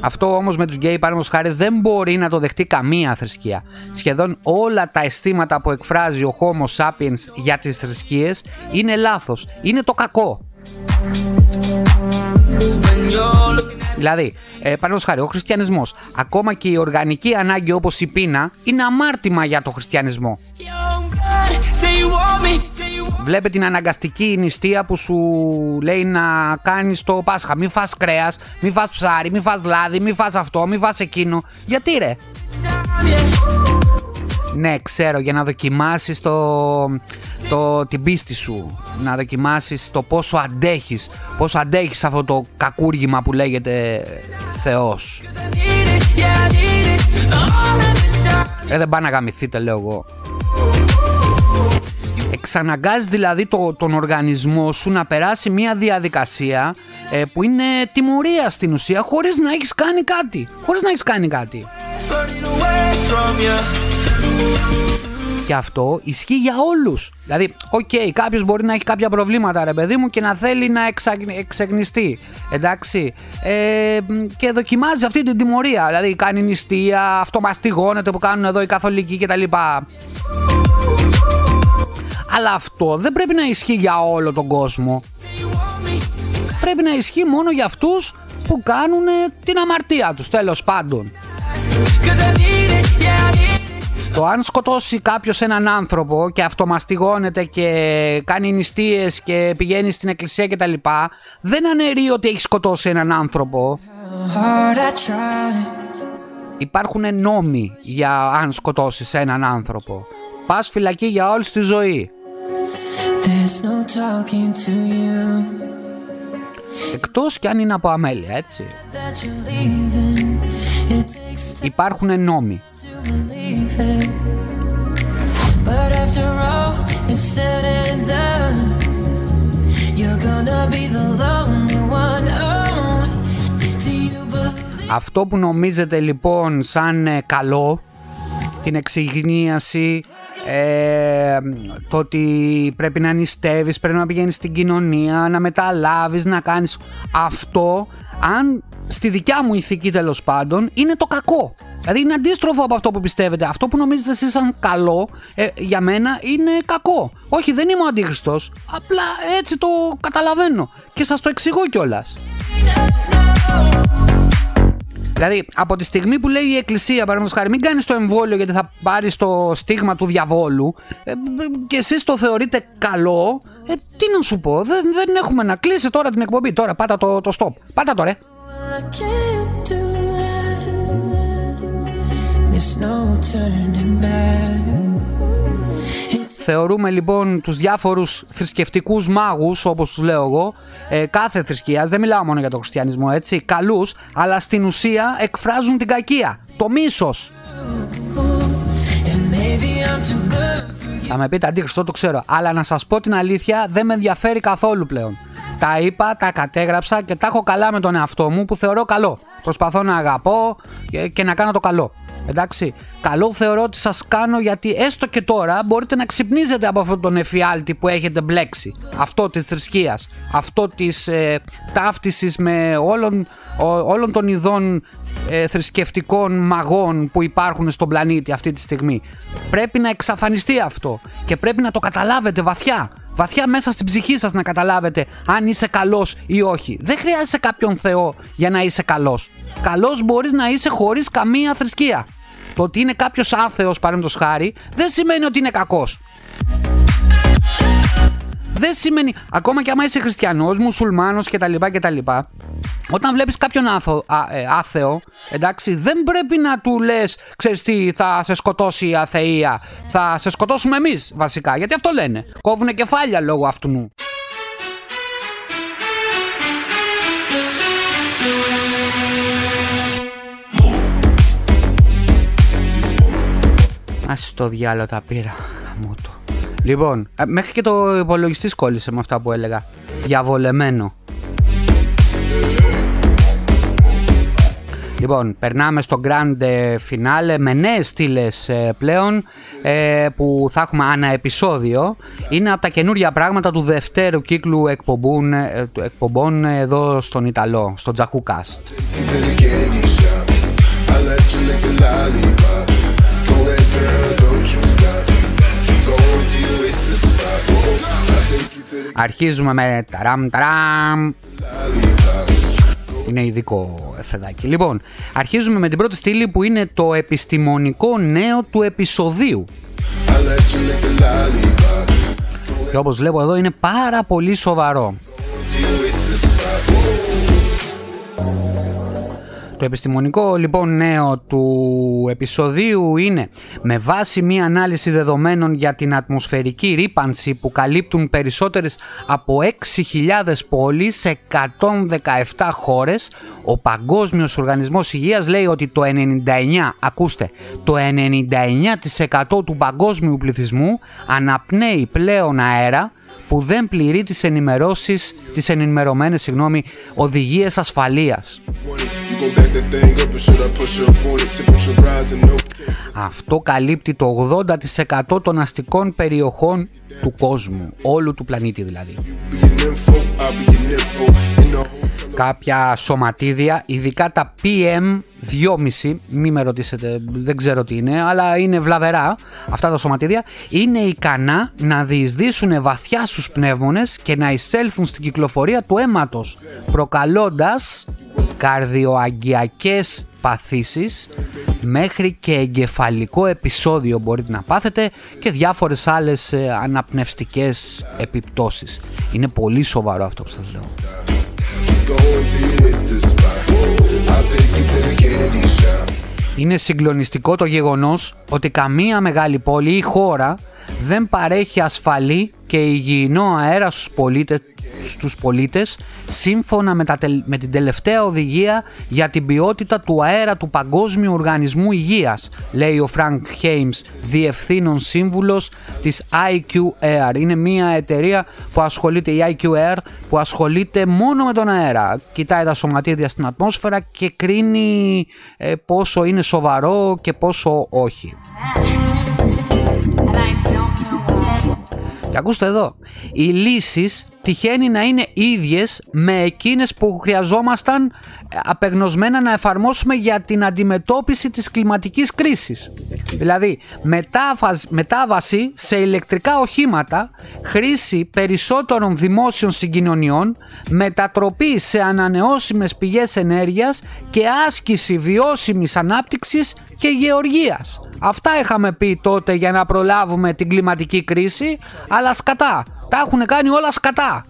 Αυτό όμως με τους γκέι, παραδείγματος χάρη, δεν μπορεί να το δεχτεί καμία θρησκεία. Σχεδόν όλα τα αισθήματα που εκφράζει ο Homo sapiens για τις θρησκείες είναι λάθος. Είναι το κακό. Δηλαδή, ε, παραδείγματος χάρη, ο χριστιανισμός, ακόμα και η οργανική ανάγκη όπως η πείνα, είναι αμάρτημα για το χριστιανισμό. Βλέπε την αναγκαστική νηστεία που σου λέει να κάνεις το Πάσχα. Μη φας κρέας, μη φας ψάρι, μη φας λάδι, μη φας αυτό, μη φας εκείνο. Γιατί ρε; Ναι, ξέρω, για να δοκιμάσεις το, το, την πίστη σου. Να δοκιμάσεις το πόσο αντέχεις. Πόσο αντέχεις αυτό το κακούργημα που λέγεται Θεός. Ε, δεν πάει να γαμηθείτε, λέω εγώ. Εξαναγκάζεις δηλαδή το, τον οργανισμό σου να περάσει μια διαδικασία ε, που είναι τιμωρία στην ουσία χωρίς να έχεις κάνει κάτι. Χωρίς να έχεις κάνει κάτι. Και αυτό ισχύει για όλους. Δηλαδή, OK, okay, κάποιος μπορεί να έχει κάποια προβλήματα ρε παιδί μου και να θέλει να εξαγνιστεί. Εντάξει. Ε, και δοκιμάζει αυτή την τιμωρία. Δηλαδή κάνει νηστεία, αυτομαστιγώνεται που κάνουν εδώ οι καθολικοί κτλ. Αλλά αυτό δεν πρέπει να ισχύει για όλο τον κόσμο. Πρέπει να ισχύει μόνο για αυτούς που κάνουν την αμαρτία τους τέλος πάντων. Το αν σκοτώσει κάποιος έναν άνθρωπο και αυτομαστιγώνεται και κάνει νηστείες και πηγαίνει στην εκκλησία κτλ. Δεν αναιρεί ότι έχει σκοτώσει έναν άνθρωπο. Υπάρχουν νόμοι για αν σκοτώσεις έναν άνθρωπο. Πας φυλακή για όλη τη ζωή. Εκτός κι αν είναι από αμέλεια, έτσι. Υπάρχουν νόμοι. Αυτό που νομίζετε λοιπόν σαν ε, καλό, την εξυγνίαση, ε, το ότι πρέπει να νηστεύεις, πρέπει να πηγαίνεις στην κοινωνία, να μεταλάβεις, να κάνεις αυτό, αν στη δικιά μου ηθική τέλος πάντων, είναι το κακό. Δηλαδή είναι αντίστροφο από αυτό που πιστεύετε. Αυτό που νομίζετε εσείς σαν καλό, ε, για μένα είναι κακό. Όχι, δεν είμαι ο αντίχριστος, απλά έτσι το καταλαβαίνω και σας το εξηγώ κιόλας. Δηλαδή, από τη στιγμή που λέει η Εκκλησία, παραδείγματος χάρη, μην κάνεις το εμβόλιο γιατί θα πάρεις το στίγμα του διαβόλου ε, και εσείς το θεωρείτε καλό, ε, τι να σου πω, δεν, δεν έχουμε να κλείσει τώρα την εκπομπή. Τώρα, πάτα το, το stop. Πάτα τώρα. Ε. Θεωρούμε λοιπόν τους διάφορους θρησκευτικούς μάγους, όπως τους λέω εγώ, ε, κάθε θρησκείας, δεν μιλάω μόνο για τον χριστιανισμό έτσι, καλούς, αλλά στην ουσία εκφράζουν την κακία, το μίσος. Θα με πείτε αντίχριστο, το ξέρω, αλλά να σας πω την αλήθεια δεν με ενδιαφέρει καθόλου πλέον. Τα είπα, τα κατέγραψα και τα έχω καλά με τον εαυτό μου που θεωρώ καλό. Προσπαθώ να αγαπώ και να κάνω το καλό. Εντάξει, καλό θεωρώ ότι σας κάνω γιατί έστω και τώρα μπορείτε να ξυπνίζετε από αυτόν τον εφιάλτη που έχετε μπλέξει. Αυτό της θρησκείας, αυτό της ε, ταύτισης με όλων, όλων των ειδών ε, θρησκευτικών μαγών που υπάρχουν στον πλανήτη αυτή τη στιγμή. Πρέπει να εξαφανιστεί αυτό και πρέπει να το καταλάβετε βαθιά. Βαθιά μέσα στην ψυχή σας να καταλάβετε αν είσαι καλός ή όχι. Δεν χρειάζεσαι κάποιον Θεό για να είσαι καλός. Καλός μπορείς να είσαι χωρίς καμία θρησκεία. Το ότι είναι κάποιος άθεος, παραδείγματο χάρη, δεν σημαίνει ότι είναι κακός. Δεν σημαίνει, ακόμα και άμα είσαι χριστιανός, μουσουλμάνος κτλ. κτλ όταν βλέπεις κάποιον άθο, ε, άθεο, εντάξει, δεν πρέπει να του λες, ξέρεις τι, θα σε σκοτώσει η αθεία. Θα σε σκοτώσουμε εμείς βασικά. Γιατί αυτό λένε. Κόβουν κεφάλια λόγω αυτού. Ας το διάλογο τα πήρα. το. Λοιπόν, ε, μέχρι και το υπολογιστής κόλλησε με αυτά που έλεγα. Διαβολεμένο. Λοιπόν, περνάμε στο Grand Finale με νέες στήλες πλέον ε, που θα έχουμε ανά επεισόδιο. Είναι από τα καινούργια πράγματα του δευτέρου κύκλου εκπομπών, ε, εκπομπών εδώ στον Ιταλό, στο Τζαχού Αρχίζουμε με ταραμ ταραμ είναι ειδικό εφεδάκι. Λοιπόν, αρχίζουμε με την πρώτη στήλη που είναι το επιστημονικό νέο του επεισοδίου. Και όπως βλέπω εδώ είναι πάρα πολύ σοβαρό. Το επιστημονικό λοιπόν νέο του επεισοδίου είναι με βάση μία ανάλυση δεδομένων για την ατμοσφαιρική ρήπανση που καλύπτουν περισσότερες από 6.000 πόλεις σε 117 χώρες ο Παγκόσμιος Οργανισμός Υγείας λέει ότι το 99, ακούστε, το 99% του παγκόσμιου πληθυσμού αναπνέει πλέον αέρα που δεν πληρεί τις ενημερώσεις, τις ενημερωμένες συγγνώμη, οδηγίες ασφαλείας. Αυτό καλύπτει το 80% των αστικών περιοχών του κόσμου, όλου του πλανήτη δηλαδή. Κάποια σωματίδια, ειδικά τα PM2,5, μη με ρωτήσετε, δεν ξέρω τι είναι, αλλά είναι βλαβερά αυτά τα σωματίδια, είναι ικανά να διεισδύσουν βαθιά στους πνεύμονες και να εισέλθουν στην κυκλοφορία του αίματος, προκαλώντας καρδιοαγγειακές παθήσεις μέχρι και εγκεφαλικό επεισόδιο μπορείτε να πάθετε και διάφορες άλλες ε, αναπνευστικές επιπτώσεις. Είναι πολύ σοβαρό αυτό που σας λέω. Είναι συγκλονιστικό το γεγονός ότι καμία μεγάλη πόλη ή χώρα δεν παρέχει ασφαλή και υγιεινό αέρα στους πολίτες στους πολίτες σύμφωνα με, τα, με την τελευταία οδηγία για την ποιότητα του αέρα του Παγκόσμιου Οργανισμού Υγείας, λέει ο Φρανκ Χέιμς, διευθύνων σύμβουλος της IQ Air. Είναι μια εταιρεία που ασχολείται, η IQ Air, που ασχολείται μόνο με τον αέρα. Κοιτάει τα σωματίδια στην ατμόσφαιρα και κρίνει ε, πόσο είναι σοβαρό και πόσο όχι. Και ακούστε εδώ, οι λύσεις τυχαίνει να είναι ίδιες με εκείνες που χρειαζόμασταν απεγνωσμένα να εφαρμόσουμε για την αντιμετώπιση της κλιματικής κρίσης. Δηλαδή μετάβαση σε ηλεκτρικά οχήματα, χρήση περισσότερων δημόσιων συγκοινωνιών, μετατροπή σε ανανεώσιμες πηγές ενέργειας και άσκηση βιώσιμης ανάπτυξης και γεωργίας. Αυτά είχαμε πει τότε για να προλάβουμε την κλιματική κρίση, αλλά σκατά. Τα έχουν κάνει όλα σκατά.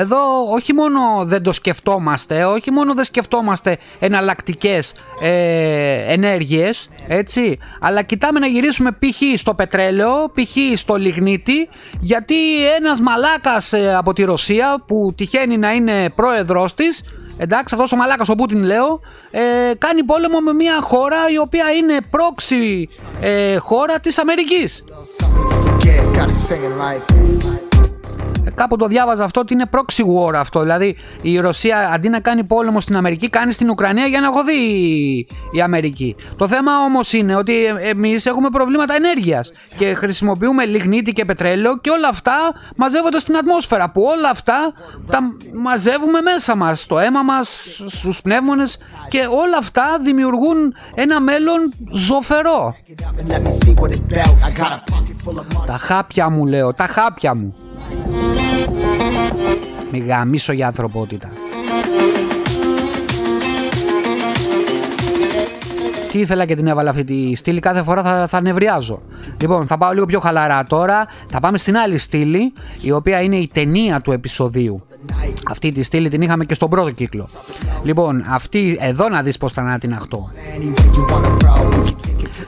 Εδώ όχι μόνο δεν το σκεφτόμαστε, όχι μόνο δεν σκεφτόμαστε εναλλακτικές ε, ενέργειες, έτσι, αλλά κοιτάμε να γυρίσουμε π.χ. στο πετρέλαιο, π.χ. στο λιγνίτη, γιατί ένας μαλάκας ε, από τη Ρωσία που τυχαίνει να είναι πρόεδρος της, εντάξει αυτός ο μαλάκας ο Πούτιν λέω, ε, κάνει πόλεμο με μια χώρα η οποία είναι πρόξη ε, χώρα της Αμερικής. Κάπου το διάβαζα αυτό ότι είναι proxy war αυτό. Δηλαδή η Ρωσία αντί να κάνει πόλεμο στην Αμερική, κάνει στην Ουκρανία για να αγωθεί η Αμερική. Το θέμα όμως είναι ότι εμείς έχουμε προβλήματα ενέργειας και χρησιμοποιούμε λιγνίτη και πετρέλαιο και όλα αυτά μαζεύονται στην ατμόσφαιρα. Που όλα αυτά τα μαζεύουμε μέσα μας, στο αίμα μας, στους πνεύμονες και όλα αυτά δημιουργούν ένα μέλλον ζωφερό. Τα χάπια μου λέω, τα χάπια μου. Μη γαμίσω για ανθρωπότητα. Τι ήθελα και την έβαλα αυτή τη στήλη, κάθε φορά θα, θα νευριάζω. Λοιπόν, θα πάω λίγο πιο χαλαρά τώρα. Θα πάμε στην άλλη στήλη, η οποία είναι η ταινία του επεισοδίου. Αυτή τη στήλη την είχαμε και στον πρώτο κύκλο. Λοιπόν, αυτή εδώ να δεις πώς θα να την αχτώ.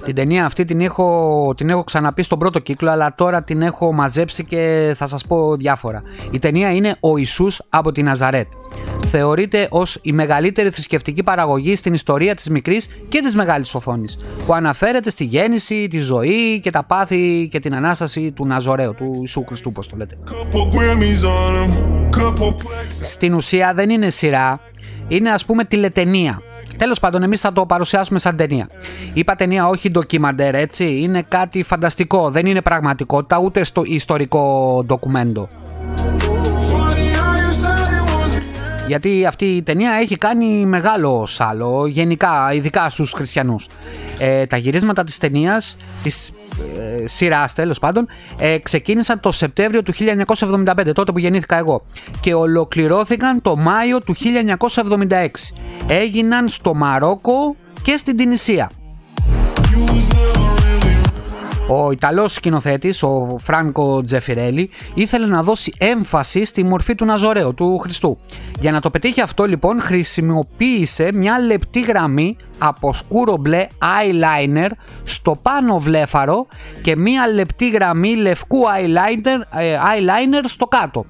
Την ταινία αυτή την έχω, την έχω ξαναπεί στον πρώτο κύκλο, αλλά τώρα την έχω μαζέψει και θα σας πω διάφορα. Η ταινία είναι «Ο Ιησούς από τη Ναζαρέτ». Θεωρείται ως η μεγαλύτερη θρησκευτική παραγωγή στην ιστορία της μικρής και της μεγάλης οθόνης, που αναφέρεται στη γέννηση, τη ζωή και τα πάθη και την Ανάσταση του Ναζωρέου, του Ιησού Χριστού, πώς το λέτε. Στην ουσία δεν είναι σειρά, είναι ας πούμε τηλετενία. Τέλος πάντων, εμείς θα το παρουσιάσουμε σαν ταινία. Είπα ταινία, όχι ντοκιμαντέρ, έτσι. Είναι κάτι φανταστικό. Δεν είναι πραγματικότητα, ούτε στο ιστορικό ντοκουμέντο. Γιατί αυτή η ταινία έχει κάνει μεγάλο σάλο, γενικά, ειδικά στους χριστιανούς. Ε, τα γυρίσματα της ταινίας, της ε, σειράς τέλος πάντων, ε, ξεκίνησαν το Σεπτέμβριο του 1975, τότε που γεννήθηκα εγώ. Και ολοκληρώθηκαν το Μάιο του 1976. Έγιναν στο Μαρόκο και στην Τινησία. Ο Ιταλός σκηνοθέτης, ο Φράνκο Τζεφιρέλη, ήθελε να δώσει έμφαση στη μορφή του Ναζωρέου, του Χριστού. Για να το πετύχει αυτό λοιπόν χρησιμοποίησε μια λεπτή γραμμή από σκούρο μπλε eyeliner στο πάνω βλέφαρο και μια λεπτή γραμμή λευκού eyeliner, ε, eyeliner στο κάτω.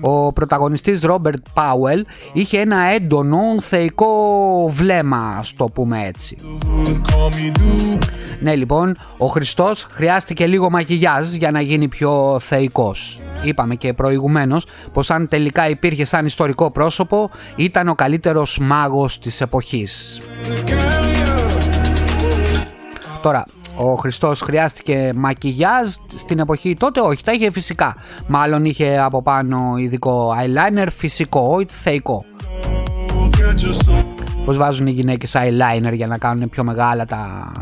Ο πρωταγωνιστής Ρόμπερτ Πάουελ είχε ένα έντονο θεϊκό βλέμμα, στο πούμε έτσι. Ναι λοιπόν, ο Χριστός χρειάστηκε λίγο μακιγιάζ για να γίνει πιο θεϊκός. Είπαμε και προηγουμένως πως αν τελικά υπήρχε σαν ιστορικό πρόσωπο ήταν ο καλύτερος μάγος της εποχής. Τώρα, ο Χριστός χρειάστηκε μακιγιάζ στην εποχή τότε, όχι, τα είχε φυσικά. Μάλλον είχε από πάνω ειδικό eyeliner, φυσικό, όχι θεϊκό. Πώς βάζουν οι γυναίκες eyeliner για να κάνουν πιο μεγάλα τα,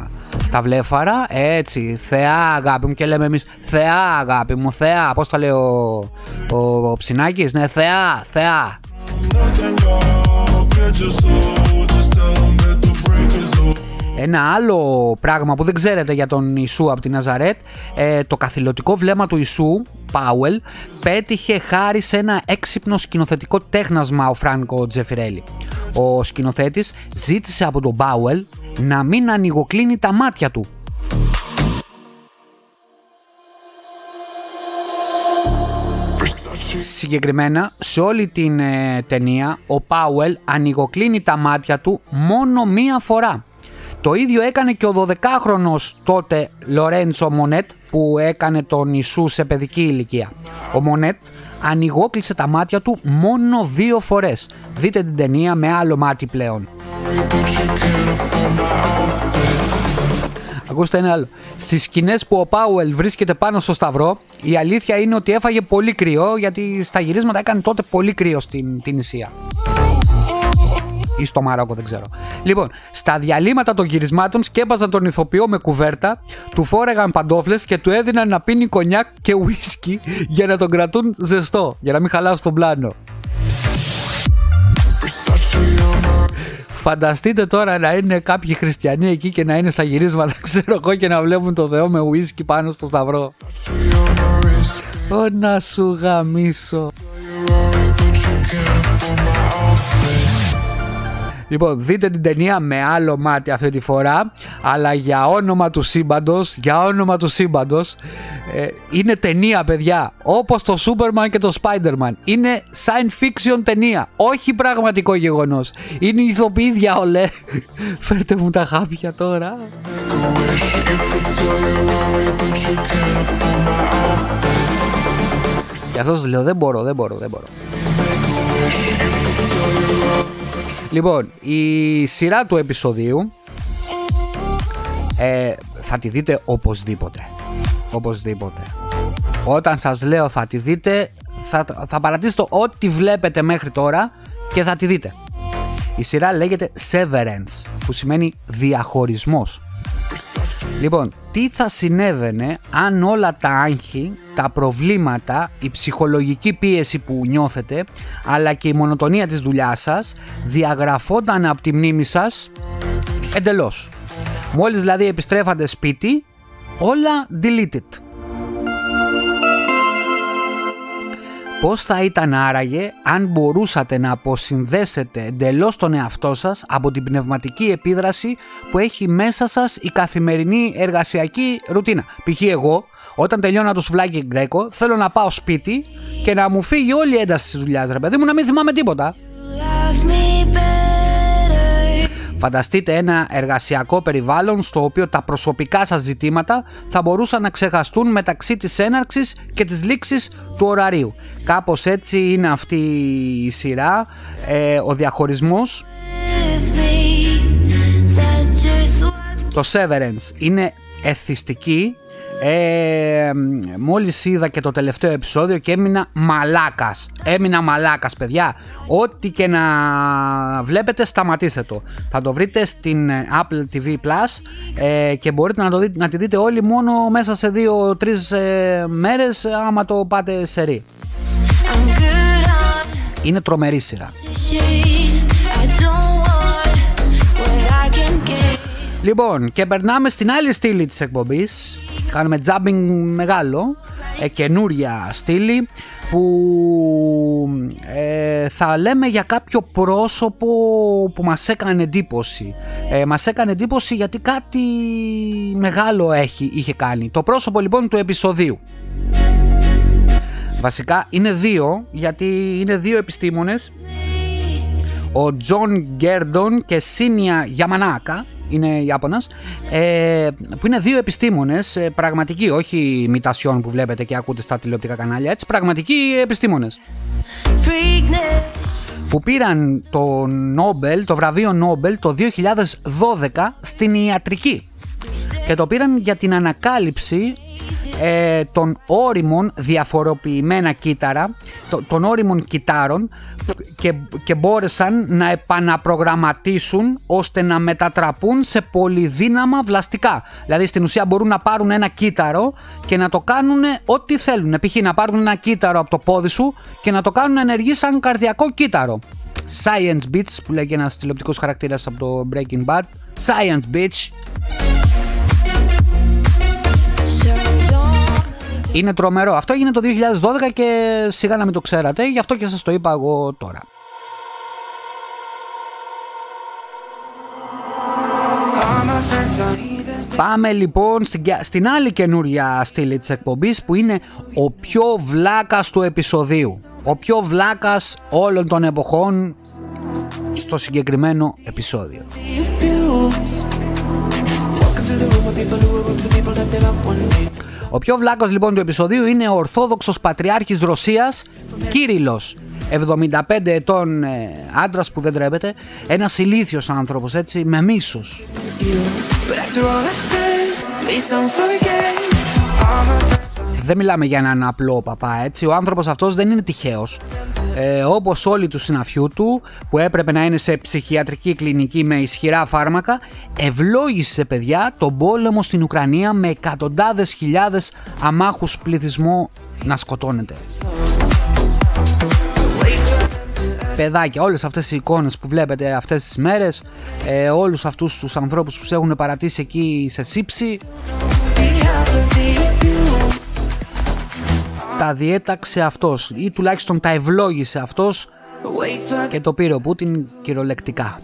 τα βλέφαρα; Έτσι, θεά αγάπη μου και λέμε εμείς θεά αγάπη μου, θεά. Πώς τα λέει ο, ο, ο Ψινάκης, ναι, θεά, θεά. Ένα άλλο πράγμα που δεν ξέρετε για τον Ιησού από την Ναζαρέτ, ε, το καθηλωτικό βλέμμα του Ιησού, Πάουελ, πέτυχε χάρη σε ένα έξυπνο σκηνοθετικό τέχνασμα ο Φράνκο Τζεφιρέλη. Ο σκηνοθέτης ζήτησε από τον Πάουελ να μην ανοιγοκλίνει τα μάτια του. Συγκεκριμένα, σε όλη την ε, ταινία, ο Πάουελ ανοιγοκλίνει τα μάτια του μόνο μία φορά. Το ίδιο έκανε και ο 12χρονος τότε Λορέντσο Μονέτ που έκανε τον Ιησού σε παιδική ηλικία. Ο Μονέτ ανοιγόκλεισε τα μάτια του μόνο δύο φορές. Δείτε την ταινία με άλλο μάτι πλέον. Ακούστε ένα άλλο. Στις σκηνές που ο Πάουελ βρίσκεται πάνω στο Σταυρό, η αλήθεια είναι ότι έφαγε πολύ κρυό γιατί στα γυρίσματα έκανε τότε πολύ κρύο στην την Ισία ή στο Μαρόκο, δεν ξέρω. Λοιπόν, στα διαλύματα των γυρισμάτων σκέπαζαν τον ηθοποιό με κουβέρτα, του φόρεγαν παντόφλες και του έδιναν να πίνει κονιάκ και ουίσκι για να τον κρατούν ζεστό, για να μην χαλάσει τον πλάνο. Φανταστείτε τώρα να είναι κάποιοι χριστιανοί εκεί και να είναι στα γυρίσματα, ξέρω εγώ, και να βλέπουν το Θεό με ουίσκι πάνω στο σταυρό. Ω να σου γαμίσω. Λοιπόν, δείτε την ταινία με άλλο μάτι αυτή τη φορά, αλλά για όνομα του σύμπαντος, για όνομα του σύμπαντος, ε, είναι ταινία, παιδιά. Όπως το Superman και το Spider-Man. Είναι science fiction ταινία. Όχι πραγματικό γεγονός. Είναι ηθοποιοί διαολέ. Φέρτε μου τα χάπια τώρα. Και αυτός λέω δεν μπορώ, δεν μπορώ, δεν μπορώ. Λοιπόν, η σειρά του επεισοδίου ε, θα τη δείτε οπωσδήποτε. Οπωσδήποτε. Όταν σας λέω θα τη δείτε, θα, θα παρατήσετε ό,τι βλέπετε μέχρι τώρα και θα τη δείτε. Η σειρά λέγεται Severance, που σημαίνει διαχωρισμός. Λοιπόν, τι θα συνέβαινε αν όλα τα άγχη, τα προβλήματα, η ψυχολογική πίεση που νιώθετε, αλλά και η μονοτονία της δουλειάς σας, διαγραφόταν από τη μνήμη σας εντελώς. Μόλις δηλαδή επιστρέφατε σπίτι, όλα deleted. Πώς θα ήταν άραγε αν μπορούσατε να αποσυνδέσετε εντελώς τον εαυτό σας από την πνευματική επίδραση που έχει μέσα σας η καθημερινή εργασιακή ρουτίνα. Π.χ. εγώ όταν τελειώνω το σουβλάκι γκρέκο θέλω να πάω σπίτι και να μου φύγει όλη η ένταση της δουλειάς ρε παιδί μου να μην θυμάμαι τίποτα. Φανταστείτε ένα εργασιακό περιβάλλον στο οποίο τα προσωπικά σας ζητήματα θα μπορούσαν να ξεχαστούν μεταξύ της έναρξης και της λήξης του ωραρίου. Κάπως έτσι είναι αυτή η σειρά, ε, ο διαχωρισμός. Το Severance είναι εθιστική ε, μόλις είδα και το τελευταίο επεισόδιο και έμεινα μαλάκας. Έμεινα μαλάκας παιδιά. Ό,τι και να βλέπετε σταματήστε το. Θα το βρείτε στην Apple TV Plus ε, και μπορείτε να, το δείτε, να τη δείτε όλοι μόνο μέσα σε 2-3 ε, μέρες άμα το πάτε σε ρί. Είναι τρομερή σειρά. Λοιπόν, και περνάμε στην άλλη στήλη της εκπομπής Κάνουμε jumping μεγάλο, ε, καινούρια στήλη που ε, θα λέμε για κάποιο πρόσωπο που μας έκανε εντύπωση. Ε, μας έκανε εντύπωση γιατί κάτι μεγάλο έχει, είχε κάνει. Το πρόσωπο λοιπόν του επεισοδίου. Βασικά είναι δύο γιατί είναι δύο επιστήμονες ο Τζον Γκέρντον και Σίνια Γιαμανάκα είναι Ιάπωνας, ε, που είναι δύο επιστήμονες, ε, πραγματικοί, όχι ημιτασιών που βλέπετε και ακούτε στα τηλεοπτικά κανάλια, έτσι, πραγματικοί επιστήμονες. Που πήραν το Νόμπελ, το βραβείο Νόμπελ το 2012 στην ιατρική. Και το πήραν για την ανακάλυψη ε, των όριμων διαφοροποιημένα κύτταρα, των όριμων κυτάρων και, και μπόρεσαν να επαναπρογραμματίσουν ώστε να μετατραπούν σε πολυδύναμα βλαστικά. Δηλαδή στην ουσία μπορούν να πάρουν ένα κύτταρο και να το κάνουν ό,τι θέλουν. Π.χ. να πάρουν ένα κύτταρο από το πόδι σου και να το κάνουν να ενεργεί σαν καρδιακό κύτταρο. Science Beats που λέγει ένας τηλεοπτικός χαρακτήρας από το Breaking Bad. Science Beach. Είναι τρομερό. Αυτό έγινε το 2012 και σιγά να μην το ξέρατε, γι' αυτό και σας το είπα εγώ τώρα. Πάμε λοιπόν στην, στην άλλη καινούρια στήλη της εκπομπής που είναι ο πιο βλάκας του επεισοδίου. Ο πιο βλάκας όλων των εποχών στο συγκεκριμένο επεισόδιο. Ο πιο βλάκος λοιπόν του επεισοδίου είναι ο Ορθόδοξος Πατριάρχης Ρωσίας Κύριλλος. 75 ετών ε, άντρας που δεν τρέπεται Ένας ηλίθιος άνθρωπος έτσι με μίσος δεν μιλάμε για έναν απλό παπά έτσι. Ο άνθρωπος αυτός δεν είναι τυχαίος. Ε, όπως όλοι του συναφιού του που έπρεπε να είναι σε ψυχιατρική κλινική με ισχυρά φάρμακα ευλόγησε παιδιά τον πόλεμο στην Ουκρανία με εκατοντάδες χιλιάδες αμάχους πληθυσμό να σκοτώνεται. Παιδάκια, όλες αυτές οι εικόνες που βλέπετε αυτές τις μέρες, ε, όλους αυτούς τους ανθρώπους που σε έχουν παρατήσει εκεί σε σύψη, τα διέταξε αυτός ή τουλάχιστον τα ευλόγησε αυτός και το πήρε ο Πούτιν κυριολεκτικά.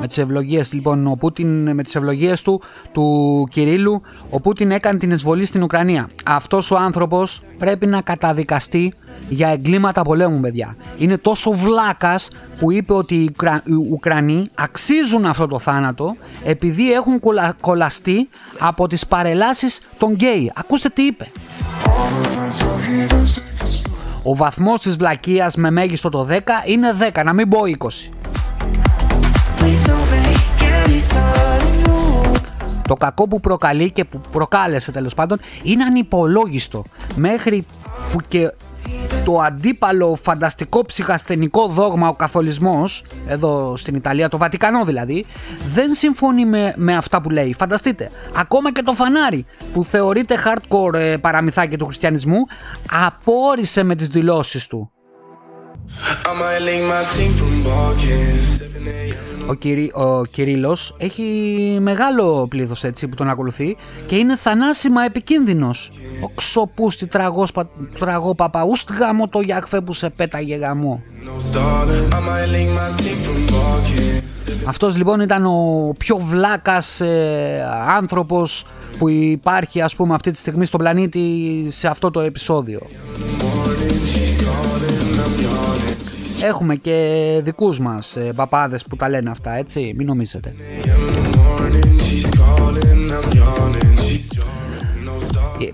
Με τις ευλογίες λοιπόν ο Πούτιν, με τις ευλογίες του, του Κυρίλου, ο Πούτιν έκανε την εισβολή στην Ουκρανία. Αυτός ο άνθρωπος πρέπει να καταδικαστεί για εγκλήματα πολέμου, παιδιά. Είναι τόσο βλάκας που είπε ότι οι, Ουκρανοί αξίζουν αυτό το θάνατο επειδή έχουν κολλαστεί από τις παρελάσεις των γκέι. Ακούστε τι είπε. Ο βαθμός της βλακείας με μέγιστο το 10 είναι 10, να μην πω 20. Το κακό που προκαλεί και που προκάλεσε τέλος πάντων είναι ανυπολόγιστο. Μέχρι που και το αντίπαλο φανταστικό ψυχασθενικό δόγμα ο καθολισμός εδώ στην Ιταλία, το Βατικανό δηλαδή δεν συμφωνεί με, με αυτά που λέει. Φανταστείτε, ακόμα και το φανάρι που θεωρείται hardcore ε, παραμυθάκι του χριστιανισμού απόρρισε με τις δηλώσεις του ο, Κυρί, ο Κυρίλλος έχει μεγάλο πλήθος έτσι που τον ακολουθεί και είναι θανάσιμα επικίνδυνος. Ο ξοπούστη τραγός, τραγό παπαούστ γάμο το γιάχφε που σε πέταγε γαμό. Αυτός λοιπόν ήταν ο πιο βλάκας ε, άνθρωπος που υπάρχει ας πούμε αυτή τη στιγμή στον πλανήτη σε αυτό το επεισόδιο. Έχουμε και δικούς μας ε, παπάδες που τα λένε αυτά έτσι Μην νομίζετε.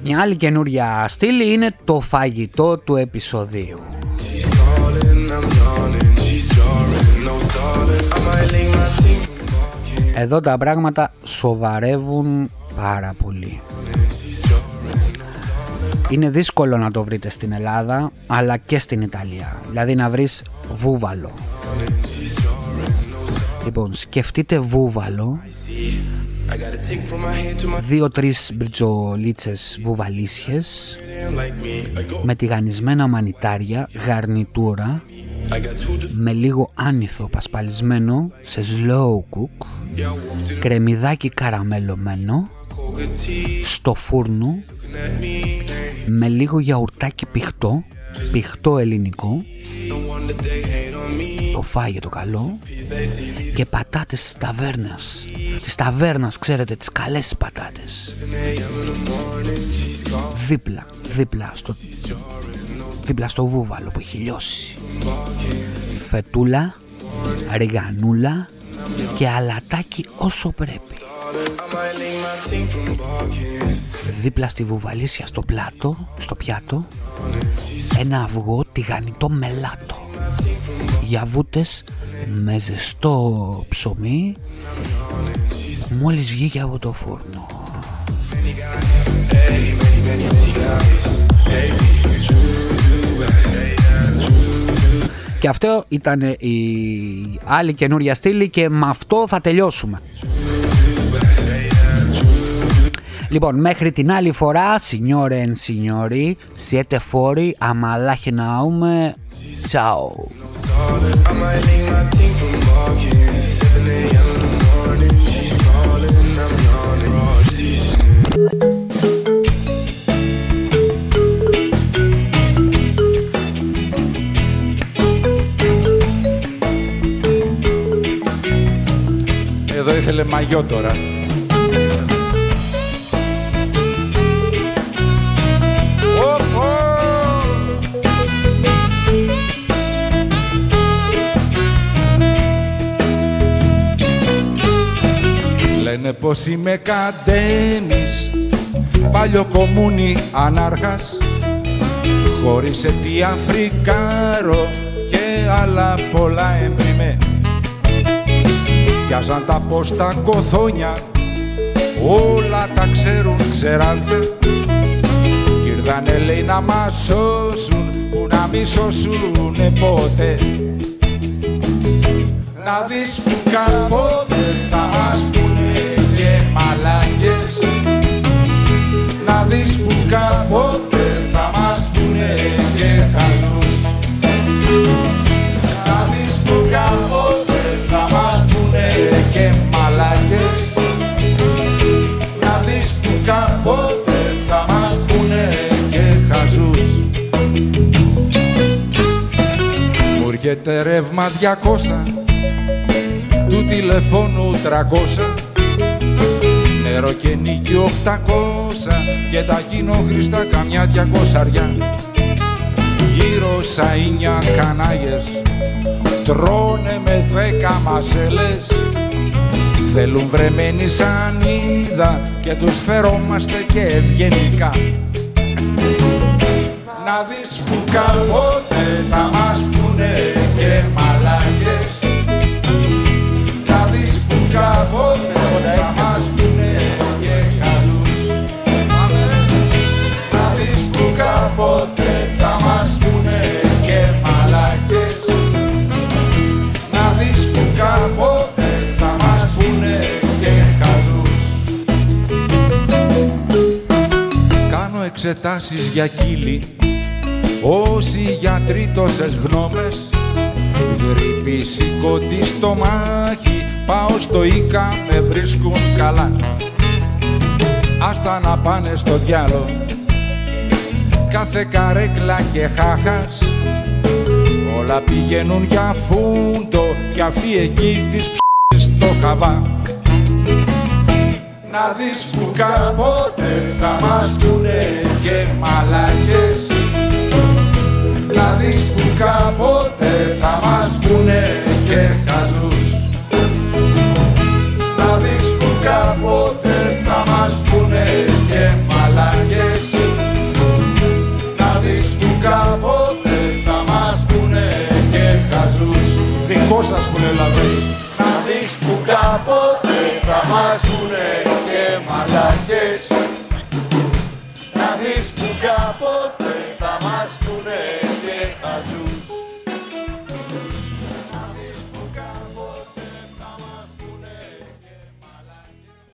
Μια άλλη καινούρια στήλη είναι το φαγητό του επεισοδίου. Εδώ τα πράγματα σοβαρεύουν πάρα πολύ είναι δύσκολο να το βρείτε στην Ελλάδα αλλά και στην Ιταλία. Δηλαδή να βρεις βούβαλο. Λοιπόν, σκεφτείτε βούβαλο Δύο-τρεις μπριτζολίτσες βουβαλίσιες Με τηγανισμένα μανιτάρια, γαρνιτούρα Με λίγο άνηθο πασπαλισμένο σε slow cook Κρεμμυδάκι καραμελωμένο Στο φούρνο με λίγο γιαουρτάκι πιχτό, πιχτό ελληνικό, το φάγε το καλό και πατάτες της ταβέρνας. Της ταβέρνας, ξέρετε, τις καλές πατάτες. Δίπλα, δίπλα στο, δίπλα στο βούβαλο που έχει λιώσει. Φετούλα, ριγανούλα και αλατάκι όσο πρέπει δίπλα στη βουβαλίσια στο πλάτο, στο πιάτο, ένα αυγό τηγανιτό μελάτο. Γιαβούτες με ζεστό ψωμί μόλις βγήκε από το φούρνο. Και αυτό ήταν η άλλη καινούρια στήλη και με αυτό θα τελειώσουμε. Λοιπόν, μέχρι την άλλη φορά, signore and signori, siete fuori, αμαλάχη ναούμε, ciao. Ήθελε μαγιό τώρα. Λένε πως είμαι καντέμις Παλιό κομμούνι ανάρχας Χωρίς αιτία φρικάρο Και άλλα πολλά εμπριμέ Πιάσαν τα πως τα κοθόνια Όλα τα ξέρουν ξεράδια Κι ήρθανε λέει να μας σώσουν Που να μη σώσουνε ποτέ. Να δεις που κάποτε θα μας πούνε και μαλάκες. Να δεις που κάποτε έρχεται ρεύμα 200 του τηλεφώνου 300 νερό και νίκη 800 και τα κοινόχρηστα καμιά διακόσαρια. Γύρω σαΐνια κανάγες τρώνε με δέκα μασέλες. Θέλουν βρεμένοι σαν είδα και τους φερόμαστε και ευγενικά. Να δεις που κάποτε θα μας εξετάσεις για κύλι Όσοι γιατροί τόσες γνώμες Γρήπη σηκωτή στο μάχη Πάω στο Ίκα, με βρίσκουν καλά. Άστα να πάνε στο διάλο. Κάθε καρέκλα και χάχας Όλα πηγαίνουν για φούντο Κι αυτή εκεί της ψ***ς στο χαβά Να δεις που κάποτε θα μας πούνε και μαλάκες. Να δεις που κάποτε θα μας πούνε και χαζούς. Να δεις που κάποτε θα μας πούνε και μαλακές Να δεις που κάποτε θα μας πούνε και χαζούς. Δικό σας που είναι λαβρής Να δεις που κάποτε θα μας πούνε και μαλακές. Να δεις που κάποτε θα μας πούνε